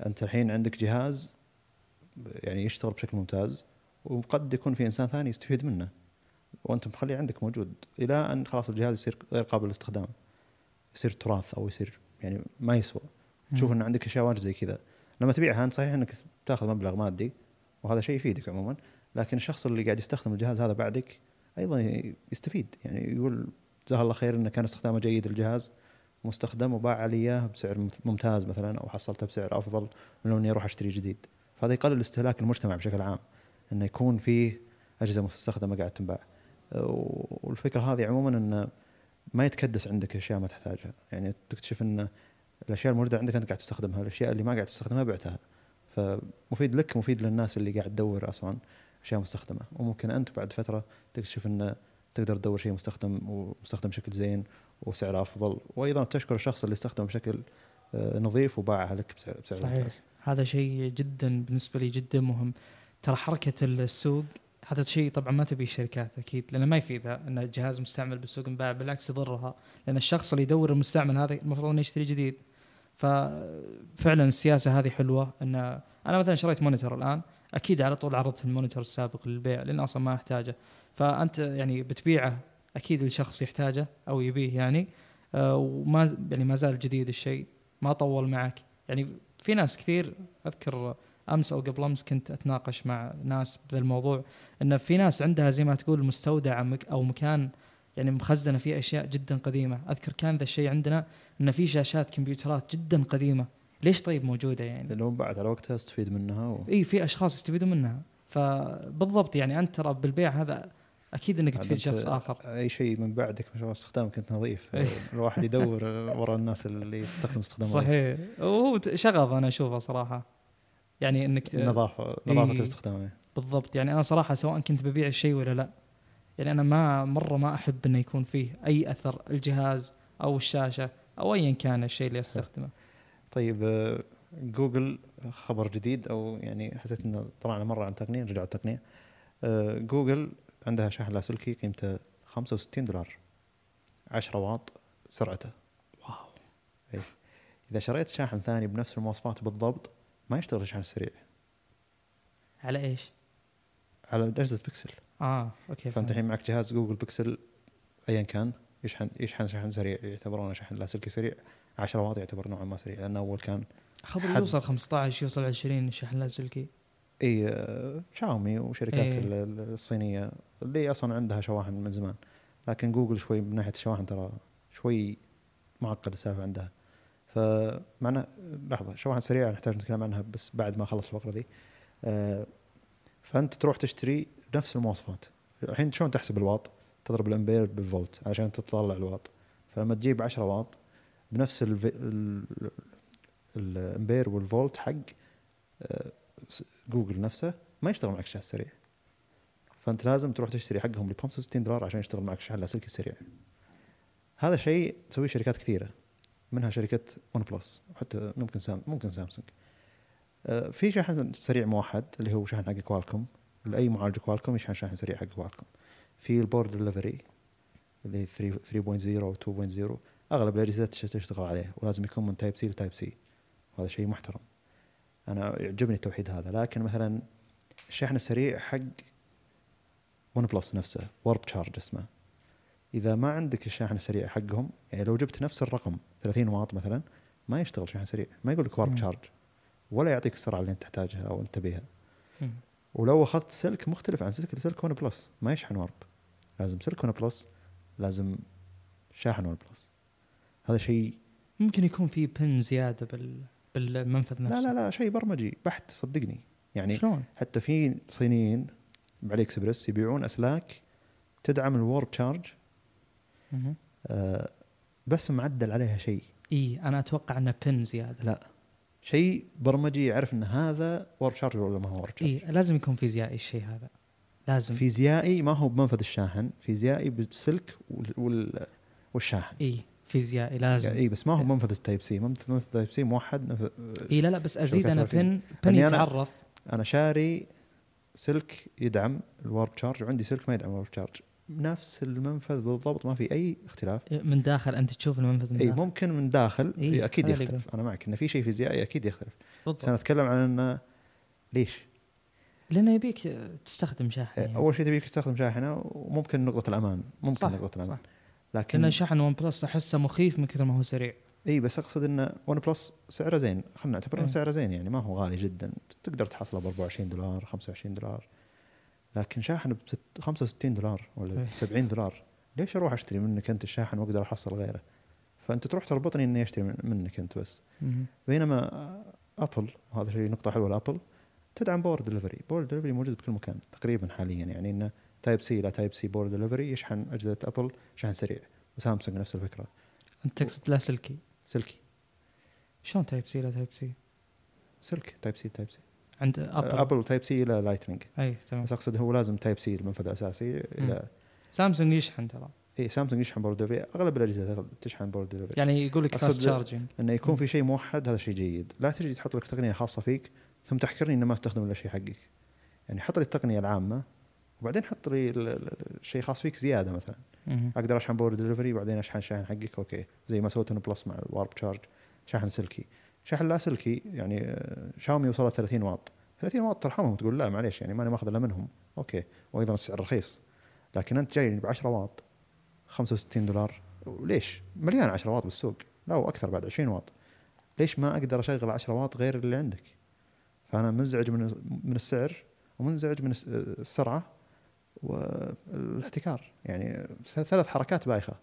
أنت الحين عندك جهاز يعني يشتغل بشكل ممتاز وقد يكون في إنسان ثاني يستفيد منه. وانت مخليه عندك موجود إلى أن خلاص الجهاز يصير غير قابل للاستخدام. يصير تراث أو يصير يعني ما يسوى. تشوف إن عندك أشياء واجد زي كذا. لما تبيعها انت صحيح إنك تاخذ مبلغ مادي وهذا شيء يفيدك عموما. لكن الشخص اللي قاعد يستخدم الجهاز هذا بعدك أيضا يستفيد. يعني يقول جزاه الله خير إنه كان استخدامه جيد للجهاز مستخدم وباع لي إياه بسعر ممت- ممتاز مثلا أو حصلته بسعر أفضل من إني أروح أشتري جديد. فهذا يقلل استهلاك المجتمع بشكل عام إنه يكون فيه أجهزة مستخدمة قاعد تنباع. والفكرة هذه عموما انه ما يتكدس عندك أشياء ما تحتاجها. يعني تكتشف إن الأشياء الموجودة عندك أنت قاعد تستخدمها الأشياء اللي ما قاعد تستخدمها بعتها. فمفيد لك مفيد للناس اللي قاعد تدور أصلا أشياء مستخدمة. وممكن أنت بعد فترة تكتشف إن تقدر تدور شيء مستخدم ومستخدم بشكل زين وسعره أفضل. وأيضا تشكر الشخص اللي استخدمه بشكل آه، نظيف وباعها لك بسعر صحيح. ممتاز. هذا شيء جدا بالنسبة لي جدا مهم. ترى حركة السوق هذا الشيء طبعا ما تبي الشركات أكيد لأنه ما يفيدها إن الجهاز مستعمل بالسوق انباع بالعكس يضرها. لأن الشخص اللي يدور المستعمل هذا المفروض إنه يشتري جديد. ففعلا السياسة هذه حلوة إن أنا مثلا شريت monitor الآن أكيد على طول عرضت ال monitor السابق للبيع لأن أصلا ما أحتاجه. فأنت يعني بتبيعه أكيد الشخص يحتاجه أو يبيه يعني. آه، وما يعني ما زال جديد الشيء ما طول معك. يعني في ناس كثير أذكر أمس أو قبل أمس كنت أتناقش مع ناس بهذا الموضوع إن في ناس عندها زي ما تقول مستودع أو مكان يعني مخزنة فيه أشياء جدا قديمة. أذكر كان ذا الشيء عندنا إن في شاشات كمبيوترات جدا قديمة. ليش طيب موجودة يعني؟ لأنه بعد على وقتها استفيد منها و... إي في أشخاص يستفيدون منها. فبالضبط يعني أنت ترى بالبيع هذا أكيد إنك تفيد شخص آخر أي شيء من بعدك ما شاء الله استخدامك أنت نظيف إيه. الواحد يدور وراء الناس اللي تستخدم استخدام. صحيح وهو شغف أنا أشوفه صراحة يعني إنك النظافه نظافه إيه. الاستخدام إيه. بالضبط يعني أنا صراحة سواء كنت ببيع الشيء ولا لا يعني أنا ما مرة ما أحب إنه يكون فيه أي أثر الجهاز أو الشاشة أو ايا كان الشيء اللي أستخدمه طيب آه، جوجل خبر جديد أو يعني حسيت إنه طلعنا مرة عن تقنية رجع التقنية جوجل عندها شاحن لاسلكي قيمته 65 دولار. 10 واط سرعته. Wow. إيه. إذا شريت شاحن ثاني بنفس المواصفات بالضبط ما يشتغل الشحن السريع على إيش؟ على أجهزة بيكسل. آه okay فأنت. الحين معك جهاز جوجل بيكسل ايا كان يشحن يشحن شحن سريع يعتبرونه شحن لاسلكي سريع. 10 واط يعتبر نوعا ما سريع لأنه أول كان خبر يوصل 15 يوصل 20 شحن لاسلكي إي شاومي وشركات إيه. ال- ال- الصينية اللي أصلا عندها شواحن من زمان. لكن جوجل شوي من ناحية الشواحن ترى شوي معقد السالفة عندها. فمعنى لحظة شواحن سريعة نحتاج نتكلم عنها بس بعد ما أخلص الفقرة ذي. آه، فأنت تروح تشتري نفس المواصفات. الحين شلون تحسب الواط؟ تضرب الامبير بالفولت عشان تطلع الواط. فلما تجيب 10 واط بنفس. الامبير والفولت حق آه، جوجل نفسه ما يشتغل معك الشحن السريع فأنت لازم تروح تشتري حقهم ب 65 دولار عشان يشتغل معك شحن لاسلكي سريع هذا شيء تسويه شركات كثيرة منها شركة ون بلس وحتى ممكن سام ممكن سامسونج. آه، في شحن سريع موحد اللي هو شحن حق كوالكوم. لأي معالج كوالكوم يشحن شحن سريع حق كوالكوم. في ال Power Delivery اللي هي 3 3.0 أو 2.0 أغلب الأجهزة تش- تشتغل عليه ولازم يكون من Type-C ل Type-C وهذا شيء محترم. أنا يعجبني التوحيد هذا لكن مثلا الشحن السريع حق ون بلس نفسه Warp Charge اسمه إذا ما عندك الشاحن السريع حقهم يعني لو جبت نفس الرقم 30 واط مثلا ما يشتغل شاحن سريع ما يقول لك Warp مم. Charge ولا يعطيك السرعة اللي أنت تحتاجها أو انت تبيها مم. ولو أخذت سلك مختلف عن سلك سلك ون بلس ما يشحن Warp لازم سلك ون بلس لازم شاحن ون بلس هذا شيء ممكن يكون في pin زيادة بال بالمنفذ لا نفسه. لا لا شيء برمجي بحت صدقني. يعني شلون؟ حتى في صينيين بعلي اكسبرس يبيعون أسلاك تدعم ال Warp Charge. آه بس معدل عليها شيء. إي أنا أتوقع إنه pin زيادة. لا شيء برمجي يعرف إن هذا Warp Charge ولا ما هو Warp Charge اي لازم يكون فيزيائي الشيء هذا. لازم. فيزيائي ما هو بمنفذ الشاحن فيزيائي بالسلك وال والشاحن. إي. فيزيائي لازم اي بس ما هو بمنفذ ال Type-C منفذ منفذ ال Type-C موحد نفذ اي لا لا بس أزيد أنا. pin pin لأني أنا- يتعرف. أنا شاري سلك يدعم ال Warp Charge وعندي سلك ما يدعم ال Warp Charge نفس المنفذ بالضبط ما في أي اختلاف. من داخل أنت تشوف المنفذ من اي داخل. ممكن من داخل إي، إيه أكيد يختلف. أنا معك انه في شيء فيزيائي أكيد يختلف. بس بالضبط أنا أتكلم عن إنه ليش؟ لأنه يبيك تستخدم شاحن يعني. أول شيء تبيك تستخدم شاحنة وممكن نقطة الأمان ممكن صح، نقطة الأمان. صح. لكن لأن شحن ون بلس أحسه مخيف من كثر ما هو سريع. إي بس أقصد انه ون بلس سعره زين. خلينا نعتبر انه إيه. سعره زين يعني ما هو غالي جدا. تقدر تحصله ب 24 دولار 25 دولار. لكن شاحن ب 65 دولار ولا إيه. ب 70 دولار. ليش أروح أشتري منك أنت الشاحن وأقدر أحصل غيره؟ فأنت تروح تربطني إني أشتري من- منك أنت بس. بينما أبل وهذا شيء نقطة حلوة لأبل تدعم Power Delivery. Power Delivery موجود بكل مكان تقريبا حاليا يعني إنه Type-C ل Type-C Power Delivery يشحن أجهزة ابل شحن سريع وسامسونج نفس الفكرة. أنت تقصد لاسلكي سلكي؟ شلون Type-C ل Type-C سلك Type-C Type-C عند ابل ابل Type-C إلى Lightning أي تمام. بس أقصد هو لازم Type-C المنفذ الأساسي إلى سامسونج يشحن ترى. إي سامسونج يشحن Power Delivery أغلب الأجهزة تشحن Power Delivery يعني يقول لك fast charging إنه يكون في شيء موحد هذا شيء جيد. لا تجي تحط لك تقنية خاصة فيك ثم تحكرني إنه ما استخدم إلا شيء حقك. يعني حط لي التقنية العامة وبعدين حط لي ال- ال- الشيء خاص فيك زيادة مثلا. أقدر أشحن Power Delivery بعدين أشحن شاحن حقك okay. زي ما سوت ون بلس مع ال Warp Charge شاحن سلكي شاحن لا سلكي يعني آه، شاومي وصلت 30 واط. 30 واط ترحمهم تقول لا معليش يعني ماني ماخذ إلا منهم. Okay. وأيضا السعر رخيص. لكن أنت جاي ب 10 واط 65 دولار. ليش؟ مليان 10 واط بالسوق. لا وأكثر بعد 20 واط. ليش ما أقدر أشغل 10 واط غير اللي عندك؟ فأنا منزعج من من السعر ومنزعج من الس- السرعة والاحتكار يعني ثلاث حركات بايخة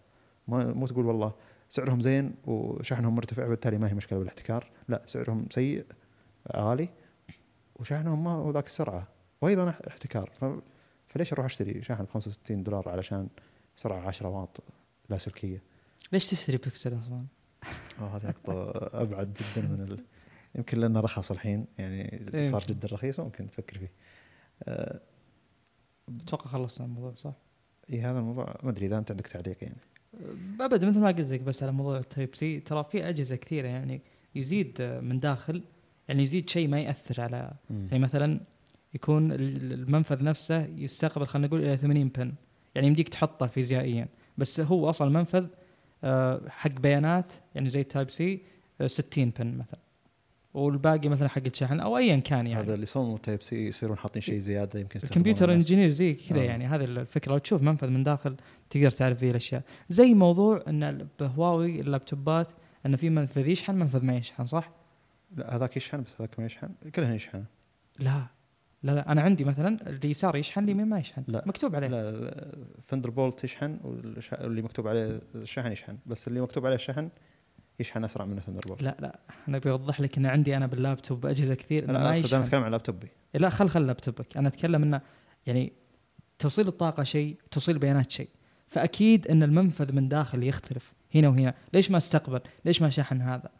مو تقول والله سعرهم زين وشحنهم مرتفع بالتالي ما هي مشكلة بالاحتكار لا سعرهم سيء عالي وشحنهم ما هو ذاك السرعة وأيضا أح- احتكار. فليش أروح أشتري شاحن ب 65 دولار علشان سرعة 10 واط لاسلكيه ليش تشتري بيكسل أصلا؟ آه، هذه نقطة أبعد جدا من ال... يمكن لأنه رخص الحين يعني إيه. صار جدا رخيص ممكن تفكر فيه. آه أتوقع خلصنا الموضوع صح؟ إي هذا الموضوع ما أدري إذا أنت عندك تعليق يعني. ابدا مثل ما قلت لك بس على موضوع ال Type-C ترى في أجهزة كثيرة يعني يزيد من داخل يعني يزيد شيء ما يأثر على مم. يعني مثلا يكون ال- المنفذ نفسه يستقبل خلينا نقول إلى 80 pin يعني يمديك تحطه فيزيائيا بس هو أصلا المنفذ آه، حق بيانات يعني زي ال Type-C آه، 60 pin مثلا والباقي مثلا حق الشحن أو ايا كان يعني. هذا اللي يصمموا Type-C يصيرون حاطين شيء زيادة يمكن ال computer. engineer زي كذا آه. يعني. هذه الفكرة. لو تشوف منفذ من داخل تقدر تعرف ذي الأشياء. زي موضوع إن بهواوي اللابتوبات إن في منفذ يشحن منفذ ما يشحن صح؟ لا هذاك يشحن بس هذاك ما يشحن. كلهن يشحن. لا. لا لا. أنا عندي مثلا اليسار يشحن اليمين ما يشحن. لا. مكتوب عليه. لا Thunderbolt يشحن واللي مكتوب عليه الشحن يشحن. بس اللي مكتوب عليه الشحن يشحن اسرع من Thunderbolt لا لا أنا بيوضح لك إن عندي أنا باللابتوب اجهزه كثير ما أقصد أنا أتكلم عن لابتوبي. لا خل خل لابتوبك. أنا أتكلم إنه يعني توصيل الطاقة شيء توصيل البيانات شيء. فأكيد إن المنفذ من داخل يختلف هنا وهنا. ليش ما استقبل؟ ليش ما شحن هذا؟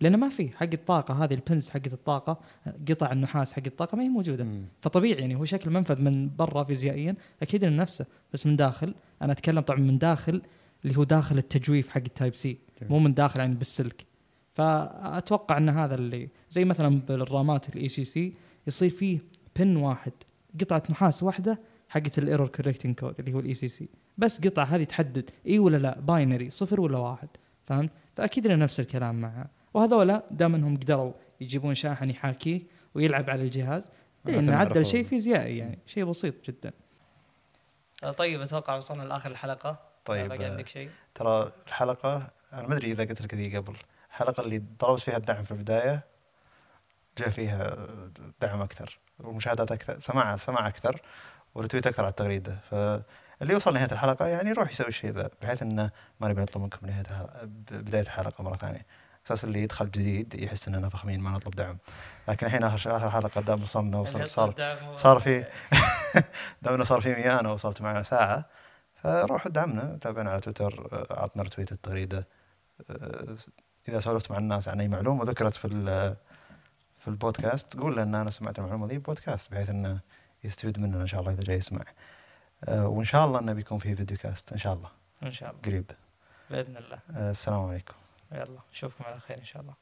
لأنه ما في. حق الطاقة هذه ال pins حقت الطاقة قطع النحاس حق الطاقة ما هي موجودة. مم. فطبيعي يعني هو شكل منفذ من برا فيزيائيا. أكيد إنه نفسه بس من داخل. أنا أتكلم طبعا من داخل. اللي هو داخل التجويف حق ال Type-C. مو من داخل يعني بالسلك. فأتوقع إن هذا اللي زي مثلا بالرامات ال ECC يصير فيه pin واحد قطعة نحاس واحدة حقت ال error correcting code اللي هو ال ECC بس قطعة هذه تحدد إي ولا لا binary صفر ولا واحد فهمت؟ فأكيد إنه نفس الكلام معها. وهذولا دام انهم قدروا يجيبون شاحن يحاكيه ويلعب على الجهاز لأن معناته عدل. شيء فيزيائي يعني شيء بسيط جدا. طيب أتوقع وصلنا لآخر الحلقة. طيب باقي عندك شيء؟ ترى الحلقة أنا ما أدري إذا قلت لك ذي قبل الحلقة اللي ضربت فيها الدعم في البداية جاء فيها دعم أكثر ومشاهدات أكثر سماع سماع أكثر ورتويت أكثر على التغريدة. فاللي يوصل نهايه الحلقة يعني يروح يسوي الشيء ذا بحيث انه ما نبي نطلب منكم نهاية الحلقة- بداية الحلقة مرة ثانية. أساس اللي يدخل جديد يحس إننا فخمين ما نطلب دعم. لكن الحين آخر آخر حلقة دام وصلنا وصل صار صار في (laughs) (laughs) دام انه صار في ميانه وصلت معنا ساعة. فروحوا دعمنا تابعنا على تويتر آه، عطنا رتويت التغريدة. آه، إذا سولفت مع الناس عن أي معلومة ذكرت في في البودكاست قول له ان أنا سمعت المعلومة ذي بودكاست بحيث إنه يستفيد مننا إن شاء الله إذا جاي يسمع. آه، وإن شاء الله إنه بيكون في فيديو كاست إن شاء الله. إن شاء الله. قريب. بإذن الله. آه، السلام عليكم. يلا نشوفكم على خير إن شاء الله.